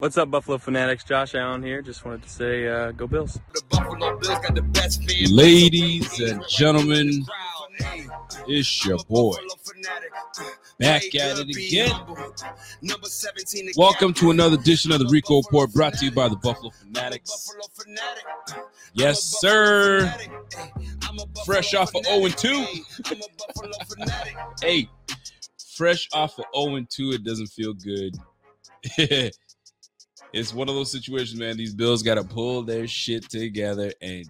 What's up, Buffalo Fanatics? Josh Allen here. Just wanted to say, uh, go Bills. Ladies and gentlemen, it's your boy. Back at it again. Welcome to another edition of the Rico Report brought to you by the Buffalo Fanatics. Yes, sir. Fresh off of 0 2. hey, fresh off of 0 2, it doesn't feel good. it's one of those situations, man. These Bills got to pull their shit together and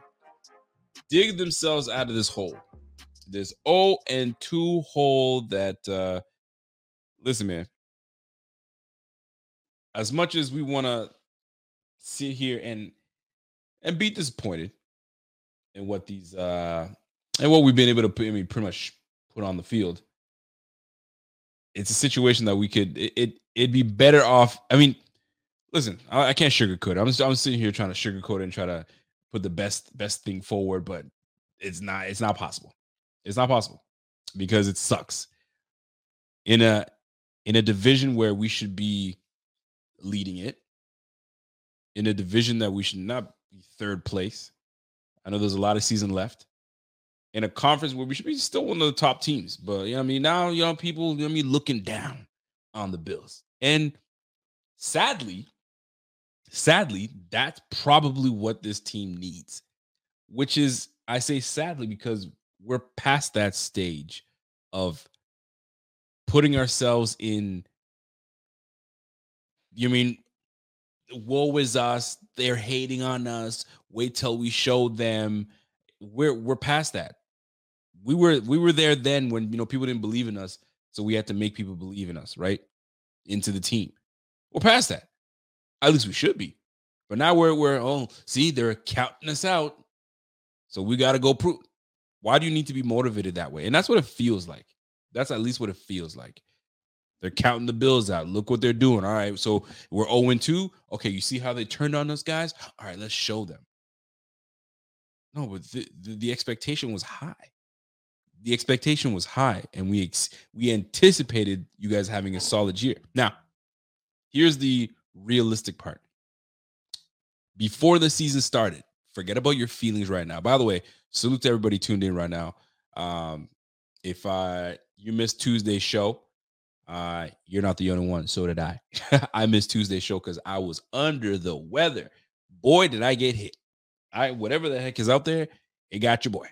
dig themselves out of this hole. This 0 and 2 hole that, uh, listen, man, as much as we want to sit here and and be disappointed in what these uh and what we've been able to put, I mean, pretty much put on the field. It's a situation that we could it, it it'd be better off. I mean, listen, I, I can't sugarcoat it. I'm I'm sitting here trying to sugarcoat it and try to put the best best thing forward, but it's not it's not possible. It's not possible because it sucks. In a in a division where we should be leading it, in a division that we should not be third place. I know there's a lot of season left. In a conference where we should be still one of the top teams, but you know, I mean, now you know people, you know, I mean, looking down on the Bills, and sadly, sadly, that's probably what this team needs. Which is, I say sadly because we're past that stage of putting ourselves in you mean woe is us they're hating on us wait till we show them. We're we're past that. We were we were there then when you know people didn't believe in us so we had to make people believe in us right into the team. We're past that at least we should be but now we're we're oh see they're counting us out so we got to go prove why do you need to be motivated that way? And that's what it feels like. That's at least what it feels like. They're counting the bills out. Look what they're doing. All right. So we're 0 2. Okay. You see how they turned on us guys? All right. Let's show them. No, but the, the, the expectation was high. The expectation was high, and we ex- we anticipated you guys having a solid year. Now, here's the realistic part. Before the season started, forget about your feelings right now. By the way, salute to everybody tuned in right now. Um, if I you missed Tuesday's show, uh, you're not the only one. So did I. I missed Tuesday's show because I was under the weather. Boy, did I get hit. I whatever the heck is out there, it got your boy.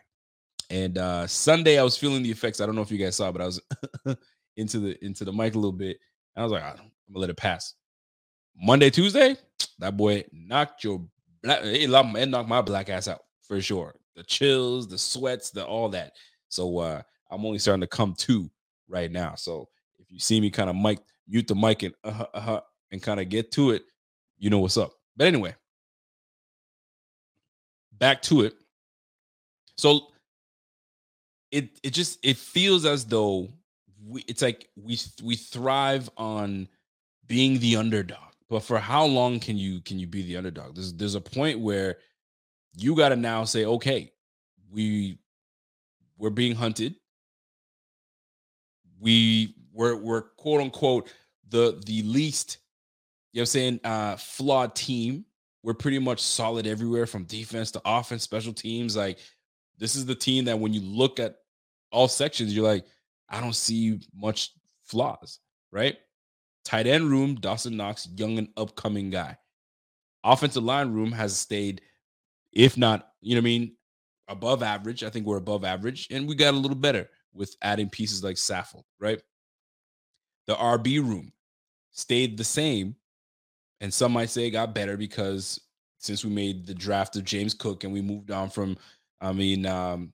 And uh Sunday, I was feeling the effects. I don't know if you guys saw, but I was into the into the mic a little bit. I was like, I'm gonna let it pass. Monday, Tuesday, that boy knocked your black, it knocked my black ass out for sure the chills, the sweats, the all that. So uh I'm only starting to come to right now. So if you see me kind of mic mute the mic and uh uh and kind of get to it, you know what's up. But anyway, back to it. So it it just it feels as though we it's like we we thrive on being the underdog. But for how long can you can you be the underdog? There's there's a point where you got to now say, okay, we we're being hunted. We we're we're quote unquote the the least, you know, what I'm saying, uh, flawed team. We're pretty much solid everywhere from defense to offense, special teams. Like this is the team that when you look at all sections, you're like, I don't see much flaws, right? Tight end room, Dawson Knox, young and upcoming guy. Offensive line room has stayed, if not, you know what I mean, above average. I think we're above average, and we got a little better with adding pieces like Saffold, right? The RB room stayed the same, and some might say it got better because since we made the draft of James Cook and we moved on from, I mean, um,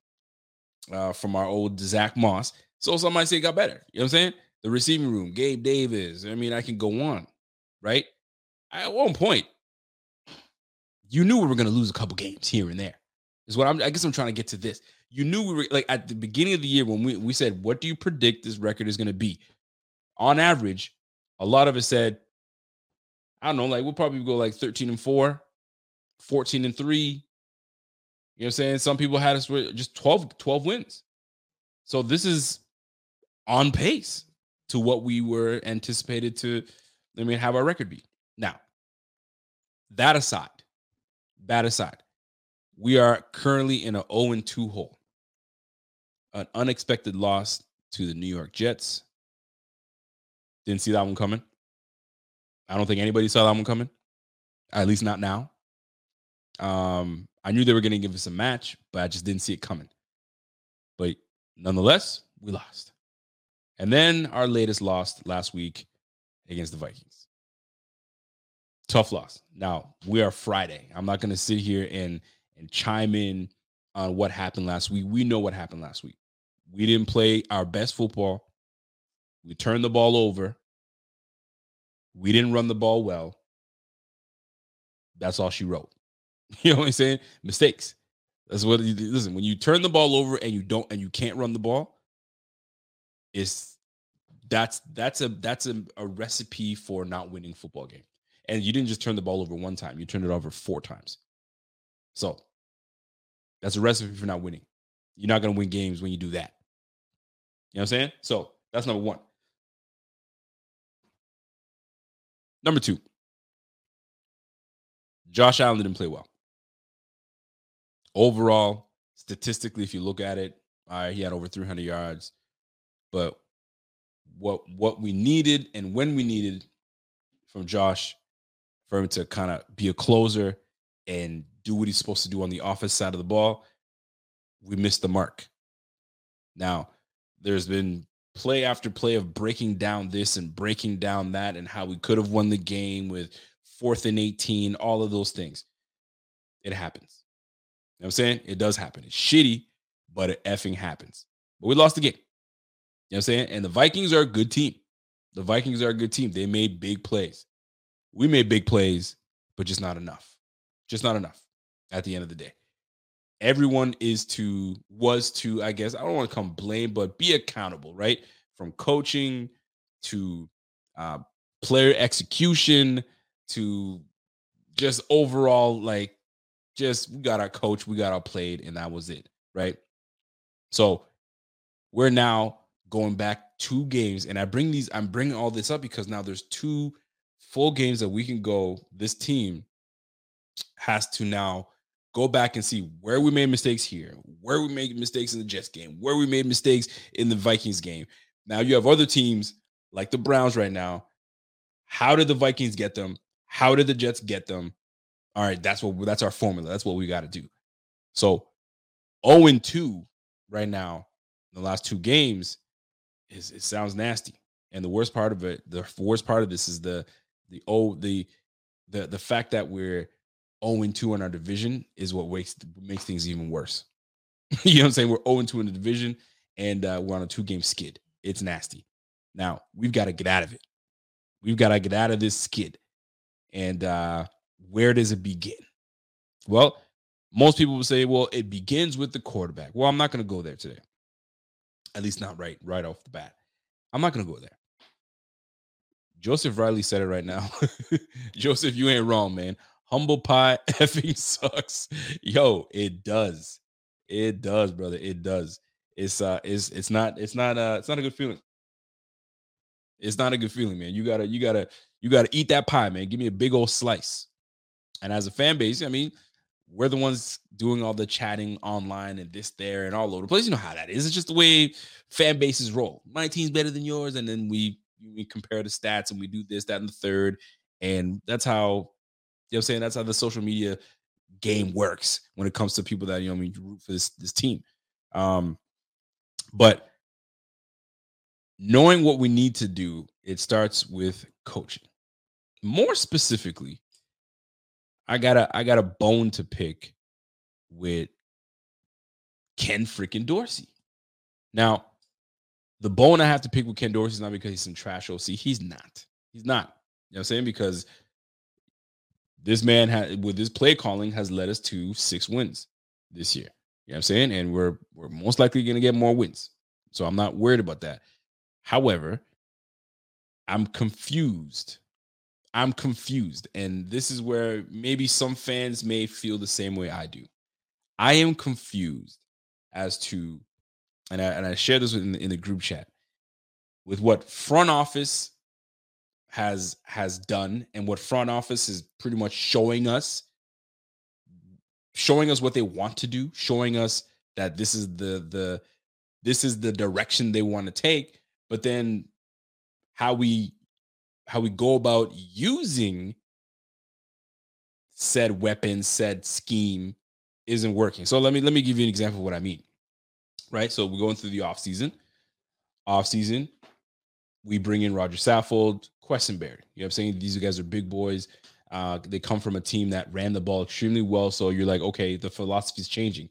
uh, from our old Zach Moss. So some might say it got better. You know what I'm saying? The receiving room, Gabe Davis. I mean, I can go on, right? At one point, you knew we were going to lose a couple games here and there. Is what I'm. I guess I'm trying to get to this. You knew we were like at the beginning of the year when we we said, "What do you predict this record is going to be?" On average, a lot of us said, "I don't know, like we'll probably go like 13 and four, 14 and three. You know what I'm saying? Some people had us with just 12, 12 wins. So this is on pace to what we were anticipated to, I mean, have our record be. Now, that aside, that aside, we are currently in an 0 2 hole. An unexpected loss to the New York Jets. Didn't see that one coming. I don't think anybody saw that one coming. At least not now. Um, I knew they were going to give us a match, but I just didn't see it coming. But nonetheless, we lost. And then our latest loss last week against the Vikings. Tough loss. Now, we are Friday. I'm not going to sit here and and chime in on what happened last week. We know what happened last week. We didn't play our best football. We turned the ball over. We didn't run the ball well. That's all she wrote. You know what I'm saying? Mistakes. That's what listen, when you turn the ball over and you don't and you can't run the ball, it's that's that's a that's a, a recipe for not winning football game. And you didn't just turn the ball over one time, you turned it over four times. So that's a recipe for not winning. You're not going to win games when you do that. You know what I'm saying? So that's number one. Number two, Josh Allen didn't play well. Overall, statistically, if you look at it, uh, he had over 300 yards. But what what we needed and when we needed from Josh for him to kind of be a closer and do what he's supposed to do on the offense side of the ball, we missed the mark. Now, there's been play after play of breaking down this and breaking down that and how we could have won the game with fourth and 18, all of those things. It happens. You know what I'm saying? It does happen. It's shitty, but it effing happens. But we lost the game. Know what I'm saying? And the Vikings are a good team. The Vikings are a good team. They made big plays. We made big plays, but just not enough. Just not enough at the end of the day. Everyone is to, was to, I guess, I don't want to come blame, but be accountable, right? From coaching to uh, player execution to just overall, like, just we got our coach, we got our played, and that was it, right? So we're now going back two games, and I bring these, I'm bringing all this up because now there's two full games that we can go. This team has to now go back and see where we made mistakes here, where we made mistakes in the Jets game, where we made mistakes in the Vikings game. Now you have other teams like the Browns right now. How did the Vikings get them? How did the Jets get them? All right, that's what that's our formula. That's what we got to do. So 0 and 2 right now in the last two games it sounds nasty. And the worst part of it, the worst part of this is the the oh the the the fact that we're 0 2 in our division is what makes makes things even worse. you know what I'm saying? We're 0 2 in the division and uh, we're on a two game skid. It's nasty. Now we've got to get out of it. We've got to get out of this skid. And uh, where does it begin? Well, most people will say, well, it begins with the quarterback. Well, I'm not going to go there today. At least not right right off the bat. I'm not to go there. Joseph Riley said it right now. Joseph, you ain't wrong, man. Humble pie effing sucks. Yo, it does. It does, brother. It does. It's uh it's it's not it's not uh it's not a good feeling. It's not a good feeling, man. You gotta you gotta you gotta eat that pie, man. Give me a big old slice. And as a fan base, I mean, we're the ones doing all the chatting online and this there and all over the place. You know how that is. It's just the way fan bases roll. My team's better than yours, and then we we compare the stats and we do this, that, and the third. And that's how, you know what I'm saying? That's how the social media game works when it comes to people that, you know, I mean, root for this, this team. Um, but knowing what we need to do, it starts with coaching. More specifically, I got a I got a bone to pick with Ken freaking Dorsey. Now, the bone I have to pick with Ken Dorsey is not because he's some trash OC. He's not. He's not. You know what I'm saying? Because this man had with his play calling has led us to six wins this year. You know what I'm saying? And we're we're most likely gonna get more wins. So I'm not worried about that. However, I'm confused. I'm confused. And this is where maybe some fans may feel the same way I do. I am confused as to and I and I shared this in the, in the group chat with what front office has has done and what front office is pretty much showing us showing us what they want to do showing us that this is the the this is the direction they want to take but then how we how we go about using said weapon said scheme isn't working so let me let me give you an example of what i mean right? So we're going through the off season. Off season, we bring in Rodger Saffold, Quessenberry. You know I'm saying? These guys are big boys. Uh, they come from a team that ran the ball extremely well. So you're like, okay, the philosophy is changing.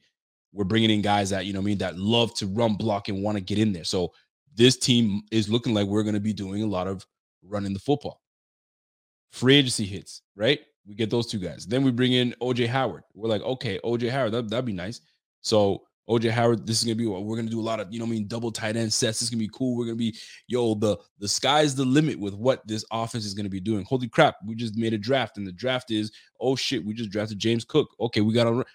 We're bringing in guys that, you know I mean, that love to run block and want to get in there. So this team is looking like we're going to be doing a lot of running the football. Free agency hits, right? We get those two guys. Then we bring in OJ Howard. We're like, okay, OJ Howard, that, that'd be nice. So OJ Howard, this is gonna be we're gonna do a lot of, you know, I mean, double tight end sets. This is gonna be cool. We're gonna be, yo, the the sky's the limit with what this offense is gonna be doing. Holy crap, we just made a draft, and the draft is, oh shit, we just drafted James Cook. Okay, we got to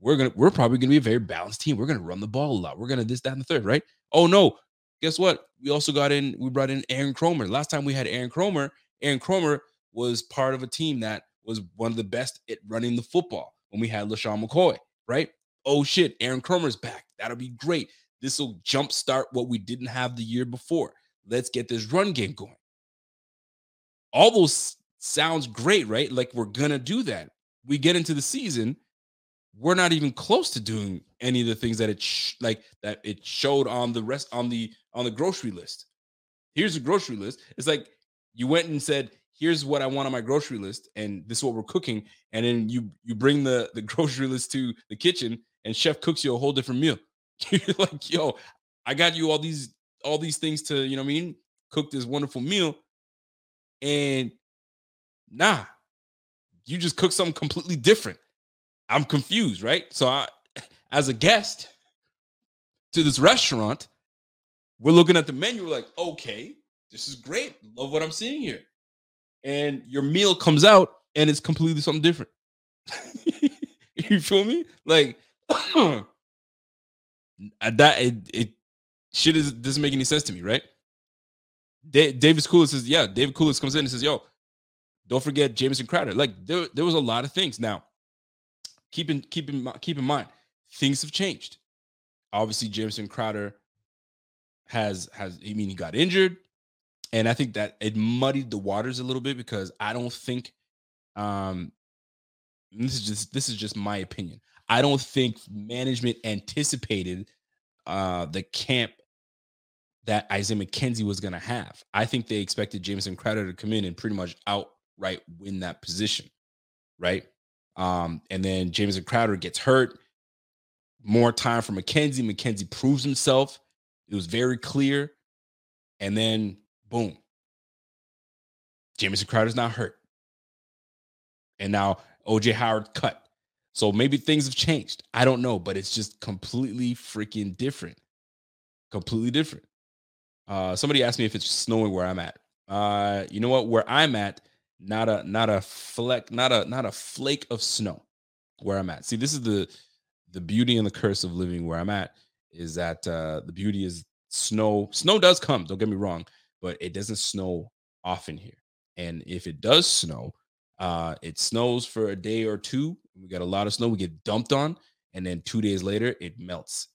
we're gonna we're probably gonna be a very balanced team. We're gonna run the ball a lot. We're gonna this, that, and the third, right? Oh no, guess what? We also got in, we brought in Aaron Kromer. Last time we had Aaron Kromer, Aaron Kromer was part of a team that was one of the best at running the football when we had LeSean McCoy, right? oh shit, Aaron Kromer's back. That'll be great. This will jumpstart what we didn't have the year before. Let's get this run game going. All those sounds great, right? Like we're gonna do that. We get into the season, we're not even close to doing any of the things that it sh- like that it showed on the rest on the on the grocery list. Here's a grocery list. It's like you went and said, "Here's what I want on my grocery list, and this is what we're cooking." And then you you bring the the grocery list to the kitchen, and chef cooks you a whole different meal. You're like, yo, I got you all these all these things to, you know what I mean, cook this wonderful meal. And nah, you just cook something completely different. I'm confused, right? So I as a guest to this restaurant, we're looking at the menu, we're like, okay, this is great. Love what I'm seeing here. And your meal comes out and it's completely something different. you feel me? Like that it, it shit is doesn't make any sense to me, right? Da- David Coolis says, yeah, David Coolis comes in and says, yo, don't forget Jamison Crowder. Like there, there was a lot of things. Now, keep in keep in keep in mind, things have changed. Obviously, Jamison Crowder has has I mean he got injured, and I think that it muddied the waters a little bit because I don't think um this is just this is just my opinion. I don't think management anticipated uh, the camp that Isaiah McKenzie was going to have. I think they expected Jamison Crowder to come in and pretty much outright win that position, right? Um, and then Jamison Crowder gets hurt. More time for McKenzie. McKenzie proves himself. It was very clear. And then, boom, Jamison Crowder's not hurt. And now OJ Howard cut. So maybe things have changed. I don't know, but it's just completely freaking different. Completely different. Uh, somebody asked me if it's snowing where I'm at. Uh, you know what? Where I'm at, not a not a fleck, not a not a flake of snow. Where I'm at. See, this is the the beauty and the curse of living where I'm at is that uh the beauty is snow. Snow does come, don't get me wrong, but it doesn't snow often here. And if it does snow, uh it snows for a day or two. We got a lot of snow, we get dumped on, and then two days later it melts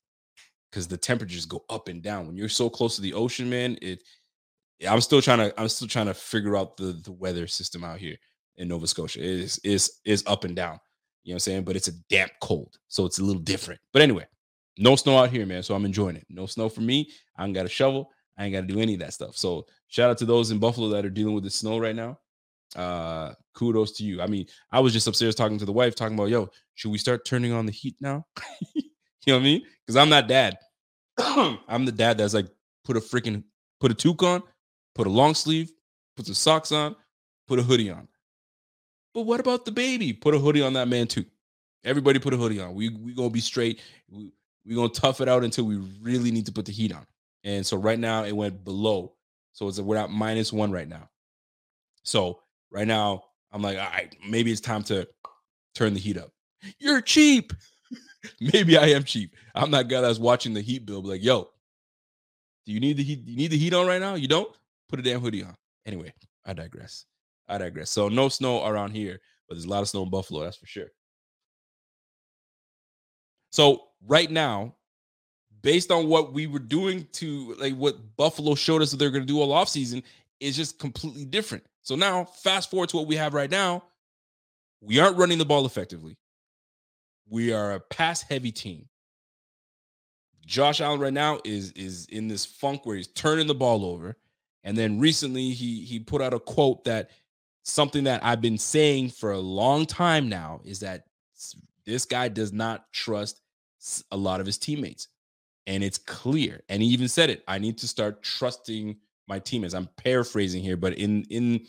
because the temperatures go up and down. When you're so close to the ocean, man, it I'm still trying to I'm still trying to figure out the the weather system out here in Nova Scotia. It is is is up and down. You know what I'm saying? But it's a damp cold. So it's a little different. But anyway, no snow out here, man. So I'm enjoying it. No snow for me. I ain't got a shovel. I ain't got to do any of that stuff. So shout out to those in Buffalo that are dealing with the snow right now. Uh kudos to you. I mean, I was just upstairs talking to the wife, talking about, yo, should we start turning on the heat now? you know what I mean? Because I'm not dad. I'm the dad that's like put a freaking put a toque on, put a long sleeve, put some socks on, put a hoodie on. But what about the baby? Put a hoodie on that man too. Everybody put a hoodie on. We we gonna be straight. We we gonna tough it out until we really need to put the heat on. And so right now it went below. So it's we're at minus one right now. So right now I'm like, all right, maybe it's time to turn the heat up. You're cheap. maybe I am cheap. I'm that guy that's watching the heat bill, like, yo, do you need the heat? You need the heat on right now? You don't? Put a damn hoodie on. Anyway, I digress. I digress. So no snow around here, but there's a lot of snow in Buffalo, that's for sure. So right now, based on what we were doing to like what Buffalo showed us that they're going to do all offseason, is just completely different. So now, fast forward to what we have right now. We aren't running the ball effectively. We are a pass heavy team. Josh Allen right now is is in this funk where he's turning the ball over. And then recently he he put out a quote that something that I've been saying for a long time now is that this guy does not trust a lot of his teammates. And it's clear. And he even said it. I need to start trusting my teammates. I'm paraphrasing here, but in in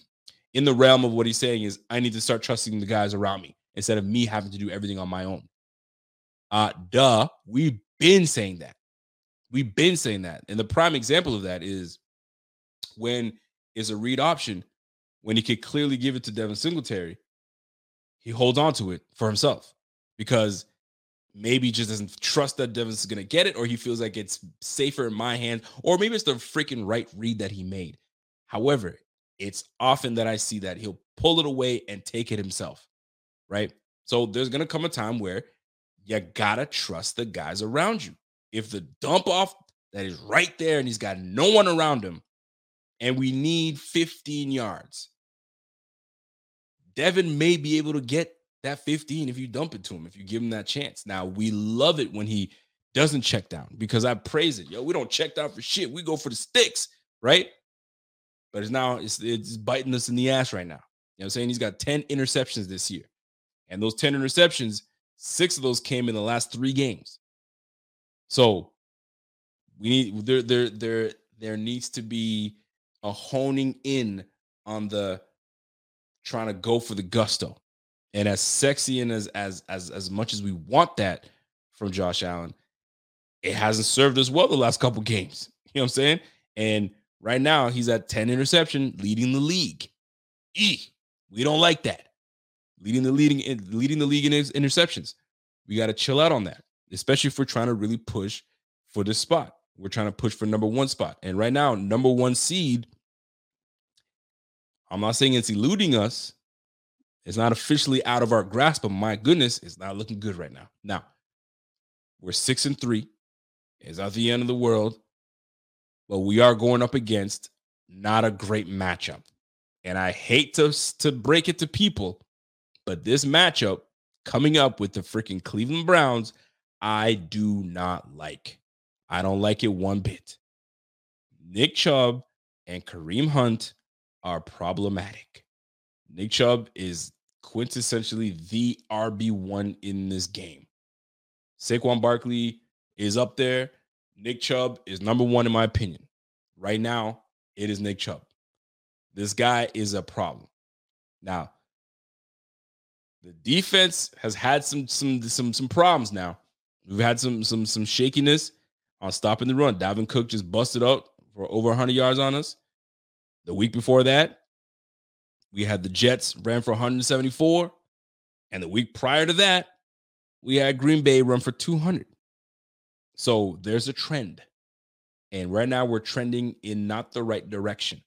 in the realm of what he's saying is I need to start trusting the guys around me instead of me having to do everything on my own. Uh duh, we've been saying that. We've been saying that. And the prime example of that is when is a read option, when he could clearly give it to Devin Singletary, he holds on to it for himself because maybe he just doesn't trust that Devin's going to get it, or he feels like it's safer in my hands, or maybe it's the freaking right read that he made. However, it's often that I see that he'll pull it away and take it himself, right? So there's going to come a time where you got to trust the guys around you. If the dump off that is right there and he's got no one around him, and we need 15 yards. Devin may be able to get that 15 if you dump it to him, if you give him that chance. Now, we love it when he doesn't check down because I praise it. Yo, we don't check down for shit. We go for the sticks, right? But it's now it's it's biting us in the ass right now. You know what I'm saying? He's got 10 interceptions this year. And those 10 interceptions, six of those came in the last three games. So we need there there there there needs to be a honing in on the trying to go for the gusto. And as sexy and as as as as much as we want that from Josh Allen, it hasn't served us well the last couple games. You know what I'm saying? And right now he's at 10 interception, leading the league. E, we don't like that. Leading the leading eh, leading the league in interceptions. We got to chill out on that, especially if we're trying to really push for this spot. We're trying to push for number one spot. And right now, number one seed, I'm not saying it's eluding us. It's not officially out of our grasp, but my goodness, it's not looking good right now. Now, we're six and three. It's not the end of the world, but we are going up against not a great matchup. And I hate to, to break it to people, but this matchup coming up with the freaking Cleveland Browns, I do not like. I don't like it one bit. Nick Chubb and Kareem Hunt are problematic. Nick Chubb is quintessentially the RB1 in this game. Saquon Barkley is up there. Nick Chubb is number one, in my opinion. Right now, it is Nick Chubb. This guy is a problem. Now, the defense has had some some some some problems now. We've had some some some shakiness on stopping the run. Dalvin Cook just busted up for over 100 yards on us. The week before that, we had the Jets ran for 174. And the week prior to that, we had Green Bay run for 200. So there's a trend. And right now we're trending in not the right direction.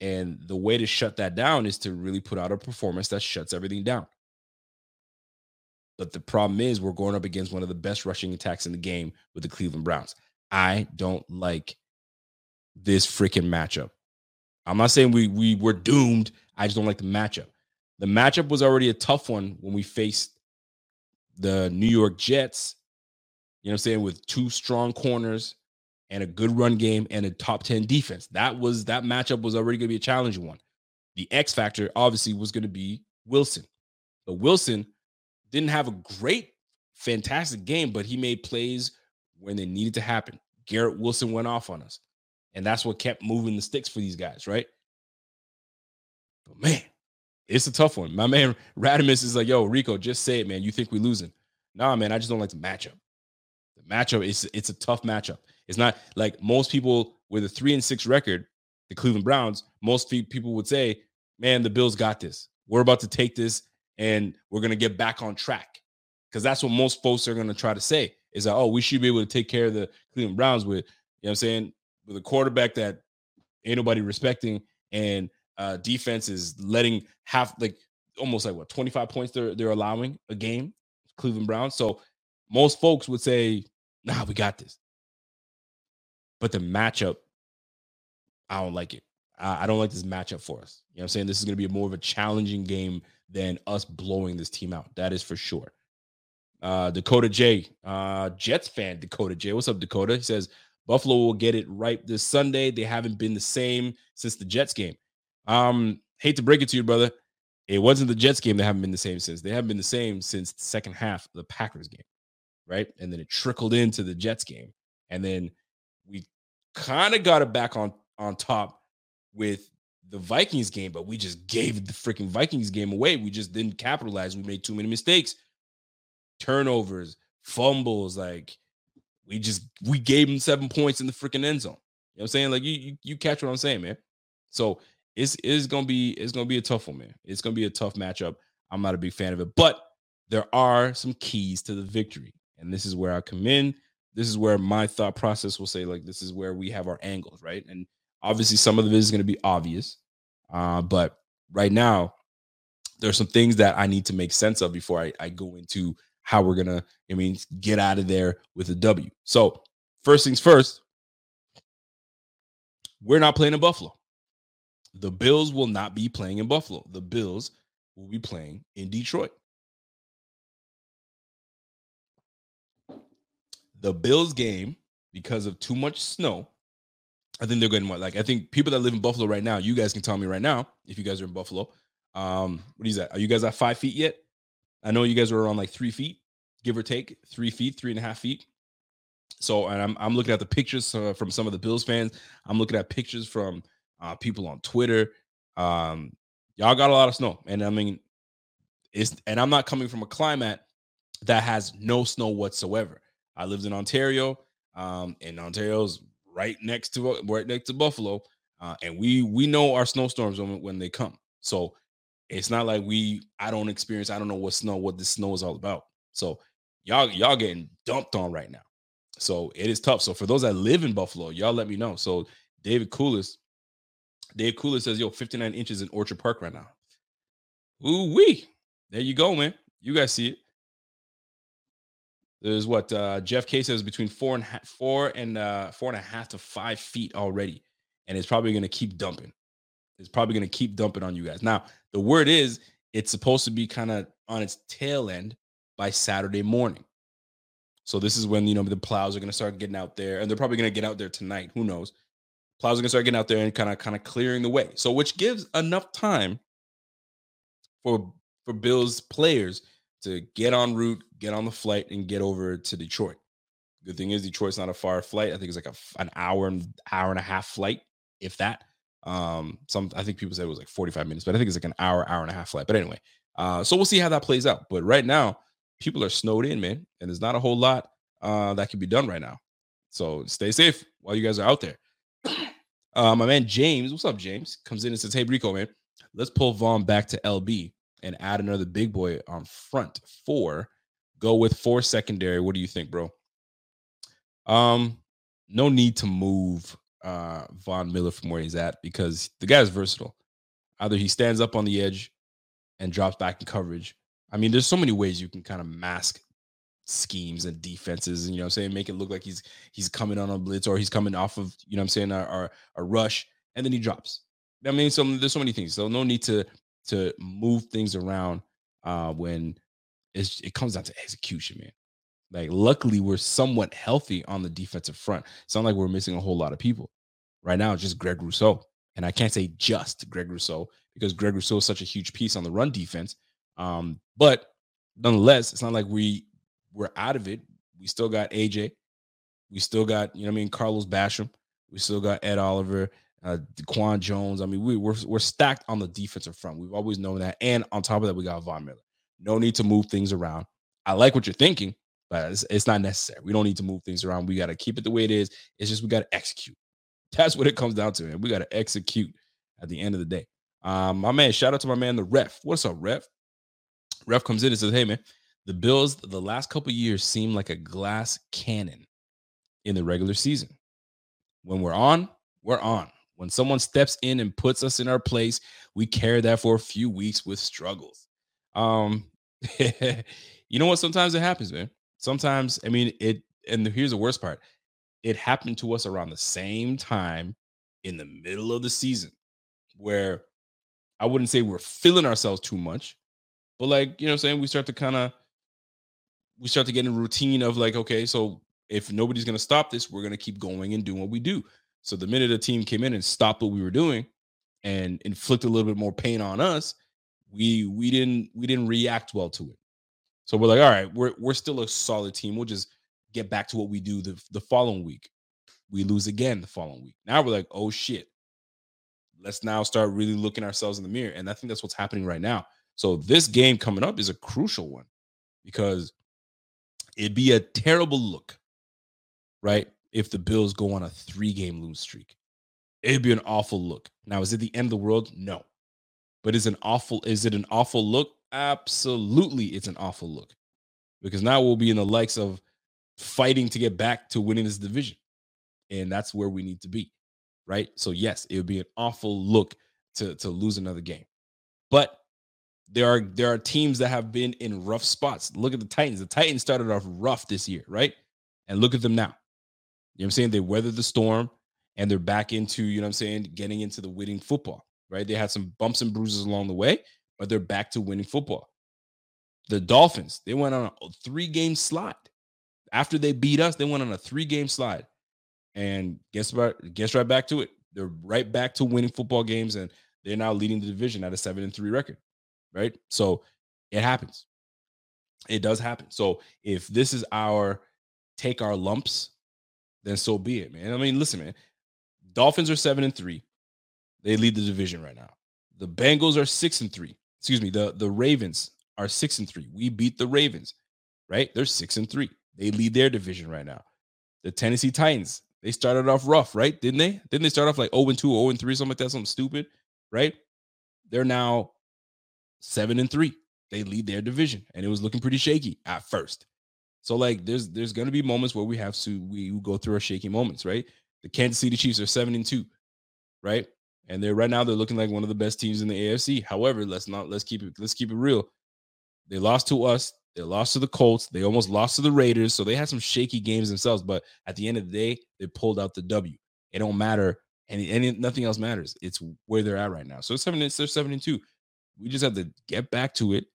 And the way to shut that down is to really put out a performance that shuts everything down. But the problem is we're going up against one of the best rushing attacks in the game with the Cleveland Browns. I don't like this freaking matchup. I'm not saying we we were doomed. I just don't like the matchup. The matchup was already a tough one when we faced the New York Jets. You know what I'm saying? With two strong corners and a good run game and a top 10 defense. That was that matchup was already going to be a challenging one. The X factor obviously was going to be Wilson. But Wilson didn't have a great, fantastic game, but he made plays when they needed to happen. Garrett Wilson went off on us. And that's what kept moving the sticks for these guys, right? But man, it's a tough one. My man Radimus is like, yo, Rico, just say it, man. You think we're losing? Nah, man, I just don't like the matchup. The matchup is it's a tough matchup. It's not like most people with a three and six record, the Cleveland Browns, most people would say, man, the Bills got this. We're about to take this and we're going to get back on track. Because that's what most folks are going to try to say is that, oh, we should be able to take care of the Cleveland Browns with, you know what I'm saying, with a quarterback that ain't nobody respecting and uh defense is letting half like almost like what 25 points they're they're allowing a game, Cleveland Browns. So most folks would say, nah, we got this. But the matchup, I don't like it. I, I don't like this matchup for us. You know what I'm saying? This is going to be more of a challenging game than us blowing this team out. That is for sure. Uh, Dakota J, uh, Jets fan, Dakota J. What's up, Dakota? He says Buffalo will get it right this Sunday. They haven't been the same since the Jets game. Um, hate to break it to you, brother. It wasn't the Jets game that haven't been the same since. They haven't been the same since the second half of the Packers game, right? And then it trickled into the Jets game. And then we kind of got it back on on top with the Vikings game, but we just gave the freaking Vikings game away. We just didn't capitalize. We made too many mistakes, turnovers, fumbles. Like we just we gave them seven points in the freaking end zone. You know what I'm saying? Like you you, you catch what I'm saying, man. So it's it's gonna be it's gonna be a tough one, man. It's gonna be a tough matchup. I'm not a big fan of it, but there are some keys to the victory, and this is where I come in. This is where my thought process will say, like, this is where we have our angles, right? And Obviously, some of it is going to be obvious, uh, but right now, there's some things that I need to make sense of before I, I go into how we're gonna, I mean, get out of there with a W. So, first things first, we're not playing in Buffalo. The Bills will not be playing in Buffalo. The Bills will be playing in Detroit. The Bills game, because of too much snow, I think they're going to like. I think people that live in Buffalo right now, you guys can tell me right now if you guys are in Buffalo. Um, what is that? Are you guys at five feet yet? I know you guys are around like three feet, give or take, three feet, three and a half feet. So, and I'm I'm looking at the pictures uh, from some of the Bills fans. I'm looking at pictures from uh, people on Twitter. Um, y'all got a lot of snow, and I mean, it's and I'm not coming from a climate that has no snow whatsoever. I lived in Ontario, um, and Ontario's right next to right next to Buffalo, uh, and we we know our snowstorms when when they come. So it's not like we I don't experience I don't know what snow what this snow is all about. So y'all y'all getting dumped on right now. So it is tough. So for those that live in Buffalo, y'all let me know. So David Coolis, Dave Coolis says, yo, 59 inches in Orchard Park right now. Ooh wee. There you go, man. You guys see it. There's what uh, Jeff K says between four and ha- four and uh, four and a half to five feet already, and it's probably going to keep dumping. It's probably going to keep dumping on you guys. Now the word is it's supposed to be kind of on its tail end by Saturday morning. So this is when you know the plows are going to start getting out there, and they're probably going to get out there tonight. Who knows? Plows are going to start getting out there and kind of kind of clearing the way. So which gives enough time for for Bills players to get en route, get on the flight, and get over to Detroit. Good thing is Detroit's not a far flight. I think it's like a, an hour and hour and a half flight, if that. Um, some I think people said it was like 45 minutes, but I think it's like an hour, hour and a half flight. But anyway, uh, so we'll see how that plays out. But right now, people are snowed in, man, and there's not a whole lot uh that can be done right now. So stay safe while you guys are out there. Uh, my man James, what's up, James? Comes in and says, Hey, Rico, man, let's pull Von back to LB and add another big boy on front four. Go with four secondary. What do you think, bro? Um, no need to move uh Von Miller from where he's at because the guy's versatile. Either he stands up on the edge and drops back in coverage. I mean, there's so many ways you can kind of mask schemes and defenses and you know I'm saying make it look like he's he's coming on a blitz or he's coming off of you know I'm saying a, a, rush and then he drops. I mean, so there's so many things. So no need to to move things around uh when it comes down to execution, man. Like, luckily, we're somewhat healthy on the defensive front. It's not like we're missing a whole lot of people. Right now, just Greg Rousseau. And I can't say just Greg Rousseau because Greg Rousseau is such a huge piece on the run defense. Um, but nonetheless, it's not like we we're out of it. We still got AJ. We still got, you know I mean, Carlos Basham. We still got Ed Oliver, uh DaQuan Jones. I mean, we, we're we're stacked on the defensive front. We've always known that. And on top of that, we got Von Miller. No need to move things around. I like what you're thinking, but it's, it's not necessary. We don't need to move things around. We got to keep it the way it is. It's just we got to execute. That's what it comes down to, man. We got to execute at the end of the day. Um, my man, shout out to my man, the ref. What's up, ref? Ref comes in and says, Hey, man, the Bills, the last couple years seem like a glass cannon in the regular season. When we're on, we're on. When someone steps in and puts us in our place, we carry that for a few weeks with struggles. Um, you know what? Sometimes it happens, man. Sometimes, I mean, it, and here's the worst part it happened to us around the same time in the middle of the season where I wouldn't say we're feeling ourselves too much, but like, you know what I'm saying? We start to kind of, we start to get in a routine of like, okay, so if nobody's going to stop this, we're going to keep going and doing what we do. So the minute a team came in and stopped what we were doing and inflicted a little bit more pain on us, we we didn't we didn't react well to it. So we're like, all right, we're we're still a solid team. We'll just get back to what we do the, the following week. We lose again the following week. Now we're like, oh shit. Let's now start really looking ourselves in the mirror. And I think that's what's happening right now. So this game coming up is a crucial one because it'd be a terrible look, right? If the Bills go on a three game lose streak. It'd be an awful look. Now, is it the end of the world? No. But is an awful is it an awful look? Absolutely, it's an awful look. Because now we'll be in the likes of fighting to get back to winning this division. And that's where we need to be. Right. So, yes, it would be an awful look to, to lose another game. But there are there are teams that have been in rough spots. Look at the Titans. The Titans started off rough this year, right? And look at them now. You know what I'm saying? They weathered the storm and they're back into, you know what I'm saying, getting into the winning football right? They had some bumps and bruises along the way, but they're back to winning football. The Dolphins, they went on a three game slide. After they beat us, they went on a three game slide. And guess what? Guess right back to it. They're right back to winning football games, and they're now leading the division at a seven and three record. Right. So it happens. It does happen. So if this is our take our lumps, then so be it, man. I mean, listen, man. Dolphins are seven and three. They lead the division right now. The Bengals are six and three. Excuse me. The, the Ravens are six and three. We beat the Ravens, right? They're six and three. They lead their division right now. The Tennessee Titans, they started off rough, right? Didn't they? Didn't they start off like 0 and 2, 0 and 3, something like that, something stupid, right? They're now seven and three. They lead their division, and it was looking pretty shaky at first. So, like, there's there's gonna be moments where we have to we go through our shaky moments, right? The Kansas City Chiefs are seven and two, right? and they're right now they're looking like one of the best teams in the AFC. However, let's not let's keep it let's keep it real. They lost to us. They lost to the Colts. They almost lost to the Raiders. So they had some shaky games themselves. But at the end of the day, they pulled out the W. It don't matter, and any nothing else matters. It's where they're at right now. So seven, they're seven and two. We just have to get back to it,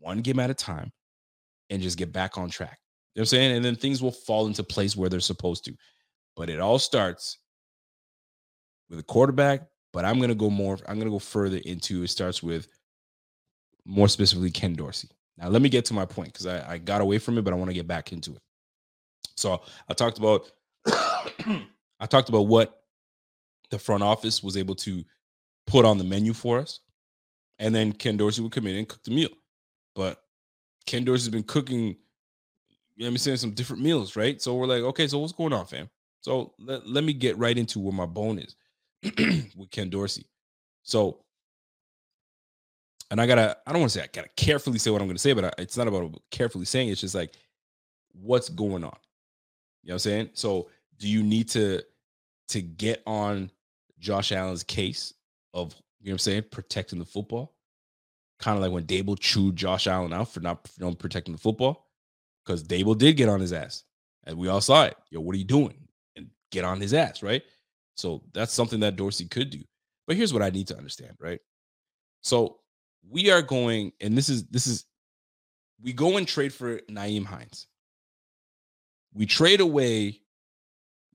one game at a time, and just get back on track. Know what I'm saying? And then things will fall into place where they're supposed to. But it all starts with a quarterback but I'm gonna go more. I'm gonna go further into. It starts with more specifically Ken Dorsey. Now let me get to my point because I, I got away from it, but I want to get back into it. So I talked about I talked about what the front office was able to put on the menu for us, and then Ken Dorsey would come in and cook the meal. But Ken Dorsey's been cooking, you know, I'm saying some different meals, right? So we're like, okay, so what's going on, fam? So let, let me get right into where my bone is. with Ken Dorsey. So, and I gotta, I don't want to say I gotta carefully say what I'm gonna say, but I, it's not about carefully saying. It's just like, what's going on? You know what I'm saying? So, do you need to to get on Josh Allen's case of you know what I'm saying, protecting the football? Kind of like when Daboll chewed Josh Allen out for not you know, protecting the football, because Daboll did get on his ass, and we all saw it. Yo, what are you doing? And get on his ass, right? So that's something that Dorsey could do. But here's what I need to understand, right? So we are going, and this is this is we go and trade for Nyheim Hines. We trade away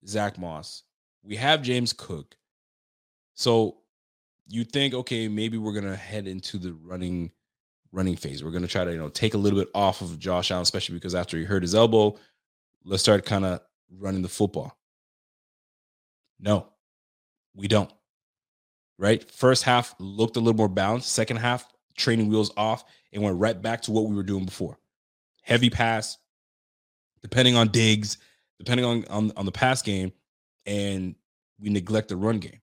Zach Moss. We have James Cook. So you think, okay, maybe we're gonna head into the running running phase. We're gonna try to, you know, take a little bit off of Josh Allen, especially because after he hurt his elbow, let's start kind of running the football. No, we don't. Right? First half looked a little more balanced. Second half, training wheels off and went right back to what we were doing before. Heavy pass, depending on Diggs, depending on, on, on the pass game, and we neglect the run game.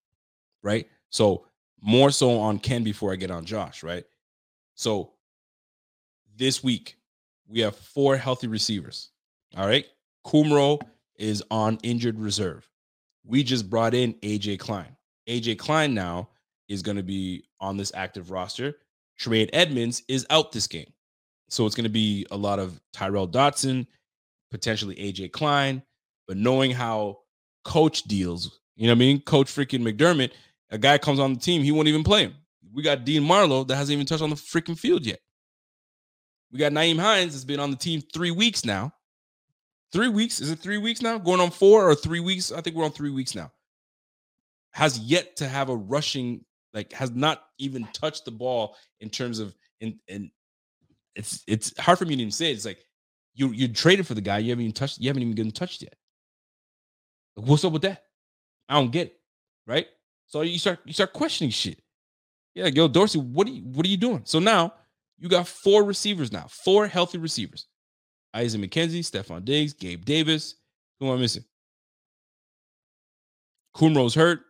Right? So more so on Ken before I get on Josh, right? So this week we have four healthy receivers. All right. Kumerow is on injured reserve. We just brought in AJ Klein. AJ Klein now is going to be on this active roster. Tremaine Edmunds is out this game. So it's going to be a lot of Tyrel Dodson, potentially AJ Klein. But knowing how coach deals, you know what I mean? Coach freaking McDermott, a guy comes on the team, he won't even play him. We got Dean Marlowe that hasn't even touched on the freaking field yet. We got Nyheim Hines that's been on the team three weeks now. Three weeks? Is it three weeks now? Going on four or three weeks? I think we're on three weeks now. Has yet to have a rushing, like has not even touched the ball in terms of in and it's it's hard for me to even say. It. It's like you you traded for the guy, you haven't even touched, you haven't even gotten touched yet. what's up with that? I don't get it. Right? So you start you start questioning shit. Yeah, yo, Dorsey, what are you what are you doing? So now you got four receivers now, four healthy receivers. Isaac McKenzie, Stefon Diggs, Gabe Davis. Who am I missing? Kumerow's hurt.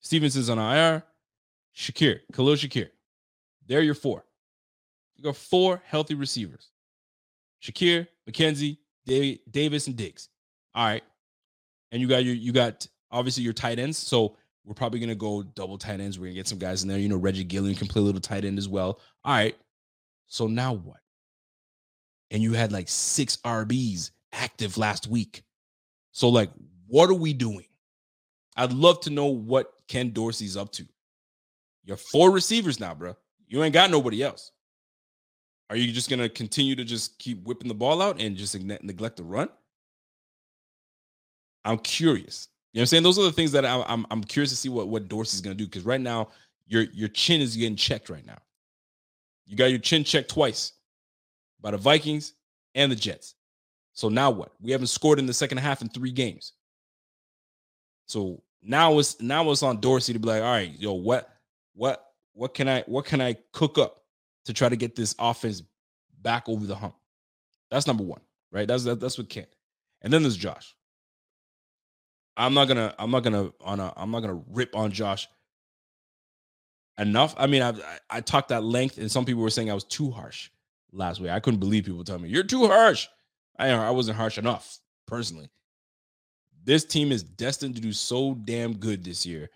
Stevenson's on IR. Shakir, Khalil Shakir. There your four. You got four healthy receivers. Shakir, McKenzie, Davis, and Diggs. All right. And you got your you got obviously your tight ends. So we're probably gonna go double tight ends. We're gonna get some guys in there. You know, Reggie Gilliam can play a little tight end as well. All right. So now what? And you had like six RBs active last week. So, like, what are we doing? I'd love to know what Ken Dorsey's up to. You're four receivers now, bro. You ain't got nobody else. Are you just gonna continue to just keep whipping the ball out and just neglect the run? I'm curious. You know what I'm saying? Those are the things that I, I'm I'm curious to see what what Dorsey's gonna do because right now your your chin is getting checked right now. You got your chin checked twice by the Vikings and the Jets. So now what? We haven't scored in the second half in three games. So now it's now it's on Dorsey to be like, all right, yo, what what what can I what can I cook up to try to get this offense back over the hump? That's number one, right? That's that, that's what Ken. And then there's Josh. I'm not gonna I'm not gonna on a I'm not gonna rip on Josh enough. I mean, I I talked at length, and some people were saying I was too harsh last week. I couldn't believe people telling me you're too harsh. I I wasn't harsh enough personally. This team is destined to do so damn good this year,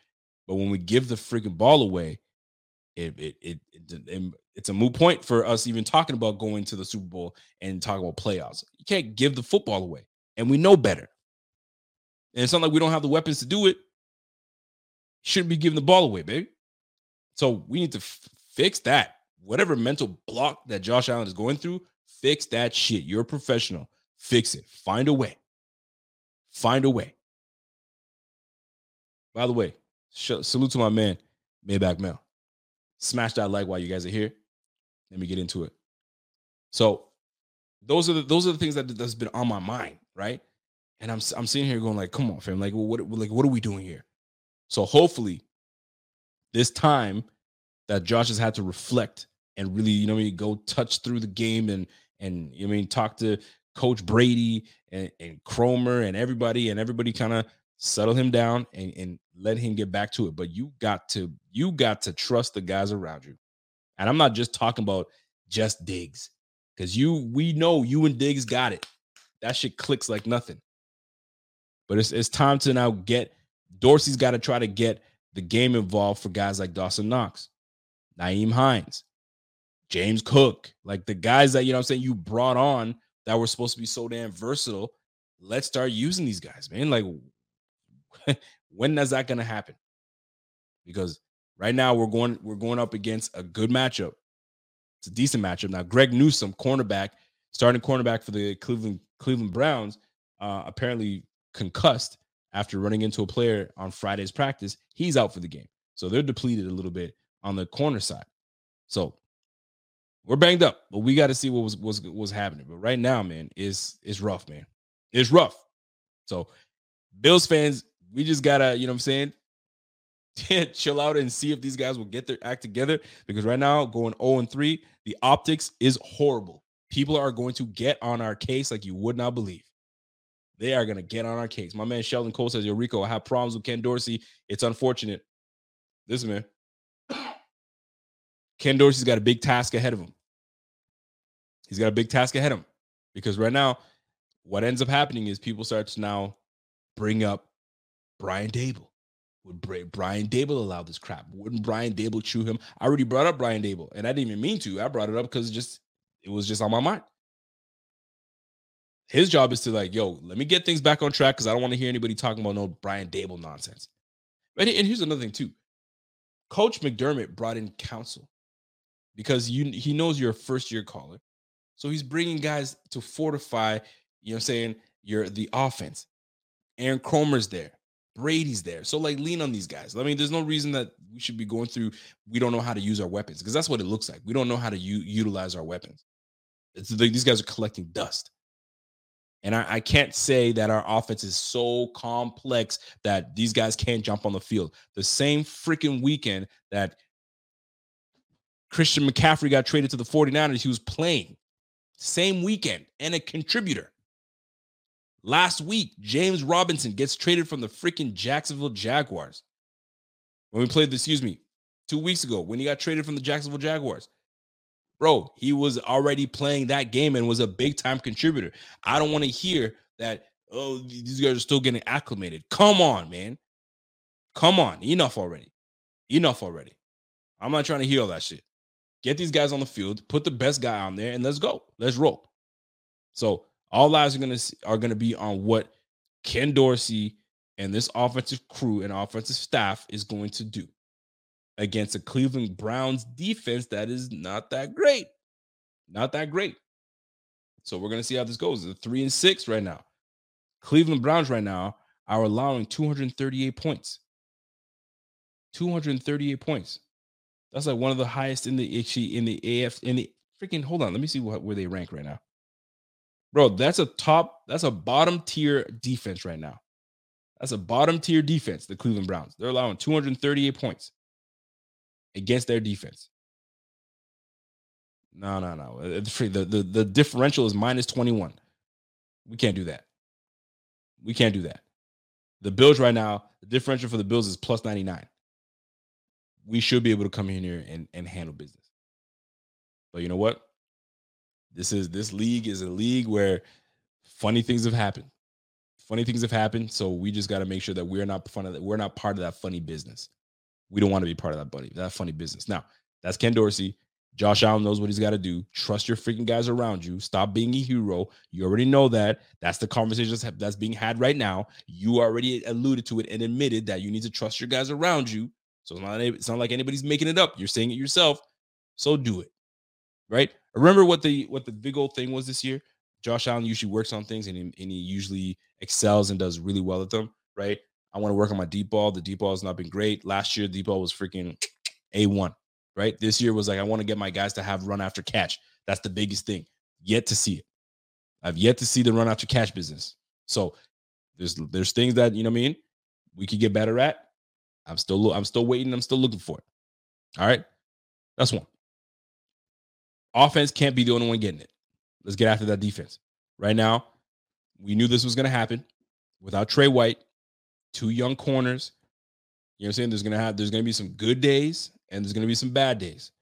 but when we give the freaking ball away, it it it, it, it it's a moot point for us even talking about going to the Super Bowl and talking about playoffs. You can't give the football away, and we know better. And it's not like we don't have the weapons to do it. Shouldn't be giving the ball away, baby. So we need to f- fix that. Whatever mental block that Josh Allen is going through, fix that shit. You're a professional. Fix it. Find a way. Find a way. By the way, sh- salute to my man, Maybach Mel. Smash that like while you guys are here. Let me get into it. So those are the those are the things that that's been on my mind, right? And I'm I'm sitting here going like, come on, fam, like what like what are we doing here? So hopefully this time that Josh has had to reflect and really, you know, I mean, go touch through the game and and you know, I mean, talk to Coach Brady and, and Kromer and everybody, and everybody kind of settle him down and, and let him get back to it. But you got to you got to trust the guys around you. And I'm not just talking about just Diggs, because you we know you and Diggs got it. That shit clicks like nothing. But it's it's time to now get Dorsey's got to try to get the game involved for guys like Dawson Knox, Nyheim Hines, James Cook, like the guys that you know I'm saying you brought on that were supposed to be so damn versatile. Let's start using these guys, man. Like when is that gonna happen? Because right now we're going we're going up against a good matchup. It's a decent matchup. Now, Greg Newsome, cornerback, starting cornerback for the Cleveland Cleveland Browns, uh, apparently concussed after running into a player on Friday's practice. He's out for the game. So they're depleted a little bit on the corner side. So we're banged up, but we got to see what was was was happening. But right now, man, is it's rough, man. It's rough. So Bills fans, we just gotta, you know what I'm saying? chill out and see if these guys will get their act together. Because right now, going 0 and 3, the optics is horrible. People are going to get on our case like you would not believe. They are going to get on our case. My man Sheldon Cole says, Yo, Rico, I have problems with Ken Dorsey. It's unfortunate. Listen, man. Ken Dorsey's got a big task ahead of him. He's got a big task ahead of him because right now, what ends up happening is people start to now bring up Brian Daboll. Would Brian Daboll allow this crap? Wouldn't Brian Daboll chew him? I already brought up Brian Daboll, and I didn't even mean to. I brought it up because just it was just on my mind. His job is to like, yo, let me get things back on track because I don't want to hear anybody talking about no Brian Daboll nonsense. And, and here's another thing too. Coach McDermott brought in counsel because you he knows you're a first year caller, so he's bringing guys to fortify. You know, what I'm saying you're the offense. Aaron Kromer's there. Brady's there. So like lean on these guys. I mean, there's no reason that we should be going through we don't know how to use our weapons because that's what it looks like. We don't know how to u- utilize our weapons. It's these guys are collecting dust. And I, I, can't say that our offense is so complex that these guys can't jump on the field. The same freaking weekend that Christian McCaffrey got traded to the 49ers, he was playing. Same weekend and a contributor. Last week, James Robinson gets traded from the freaking Jacksonville Jaguars. When we played, excuse me, two weeks ago, when he got traded from the Jacksonville Jaguars. Bro, he was already playing that game and was a big time contributor. I don't want to hear that, oh, these guys are still getting acclimated. Come on, man. Come on. Enough already. Enough already. I'm not trying to hear all that shit. Get these guys on the field, put the best guy on there, and let's go. Let's roll. So all eyes are gonna are gonna be on what Ken Dorsey and this offensive crew and offensive staff is going to do against a Cleveland Browns defense that is not that great. Not that great. So we're going to see how this goes. The three and six right now. Cleveland Browns right now are allowing 238 points. 238 points. That's like one of the highest in the actually in the AF in the freaking hold on. Let me see what, where they rank right now. Bro, that's a top, that's a bottom tier defense right now. That's a bottom tier defense, the Cleveland Browns. They're allowing 238 points against their defense. No, no, no. Uh, the, the, the differential is minus 21. We can't do that. We can't do that. The Bills right now, the differential for the Bills is plus 99. We should be able to come in here and, and handle business. But you know what? This is this league is a league where funny things have happened. Funny things have happened. So we just got to make sure that we're not fun of. We're not part of that funny business. We don't want to be part of that buddy, that funny business. Now, that's Ken Dorsey. Josh Allen knows what he's got to do. Trust your freaking guys around you. Stop being a hero. You already know that. That's the conversation that's being had right now. You already alluded to it and admitted that you need to trust your guys around you. So it's not, it's not like anybody's making it up. You're saying it yourself. So do it. Right? Remember what the what the big old thing was this year? Josh Allen usually works on things and he, and he usually excels and does really well at them. Right? I want to work on my deep ball. The deep ball has not been great. Last year, deep ball was freaking A1, right? This year was like, I want to get my guys to have run after catch. That's the biggest thing. Yet to see it. I've yet to see the run after catch business. So there's there's things that, you know what I mean, we could get better at. I'm still I'm still waiting. I'm still looking for it. All right. That's one. Offense can't be the only one getting it. Let's get after that defense. Right now, we knew this was going to happen without Trey White two young corners. You know what I'm saying? There's gonna have there's gonna be some good days and there's gonna be some bad days.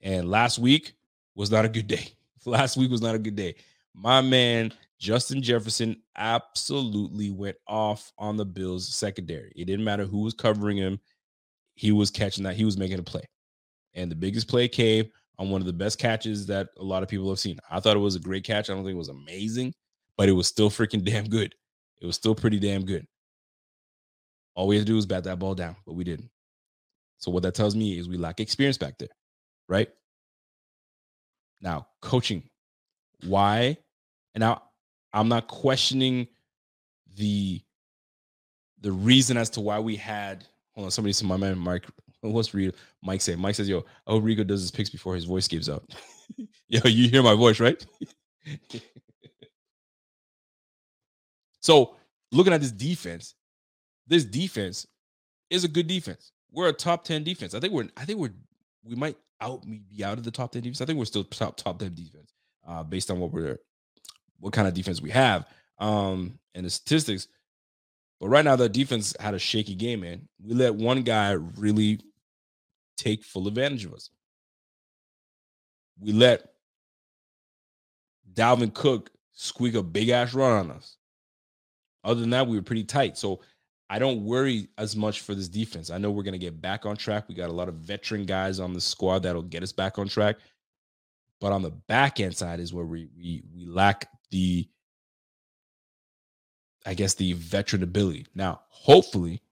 And last week was not a good day. Last week was not a good day. My man Justin Jefferson absolutely went off on the Bills secondary. It didn't matter who was covering him, he was catching that, he was making a play. And the biggest play came on one of the best catches that a lot of people have seen. I thought it was a great catch. I don't think it was amazing, but it was still freaking damn good. It was still pretty damn good. All we had to do was bat that ball down, but we didn't. So what that tells me is we lack experience back there, right? Now, coaching. Why? And now I'm not questioning the the reason as to why we had hold on, somebody said my man Mike what's Rico? Mike say? Mike says, yo, hope Rico does his picks before his voice gives out. yo, you hear my voice, right? so looking at this defense, this defense is a good defense. We're a top 10 defense. I think we're I think we're we might out be out of the top 10 defense. I think we're still top top 10 defense uh, based on what we're what kind of defense we have um and the statistics. But right now the defense had a shaky game, man. We let one guy really take full advantage of us. We let Dalvin Cook squeak a big ass run on us. Other than that, we were pretty tight. So I don't worry as much for this defense. I know we're going to get back on track. We got a lot of veteran guys on the squad that'll get us back on track. But on the back end side is where we we we lack the I guess the veteran ability. Now, hopefully,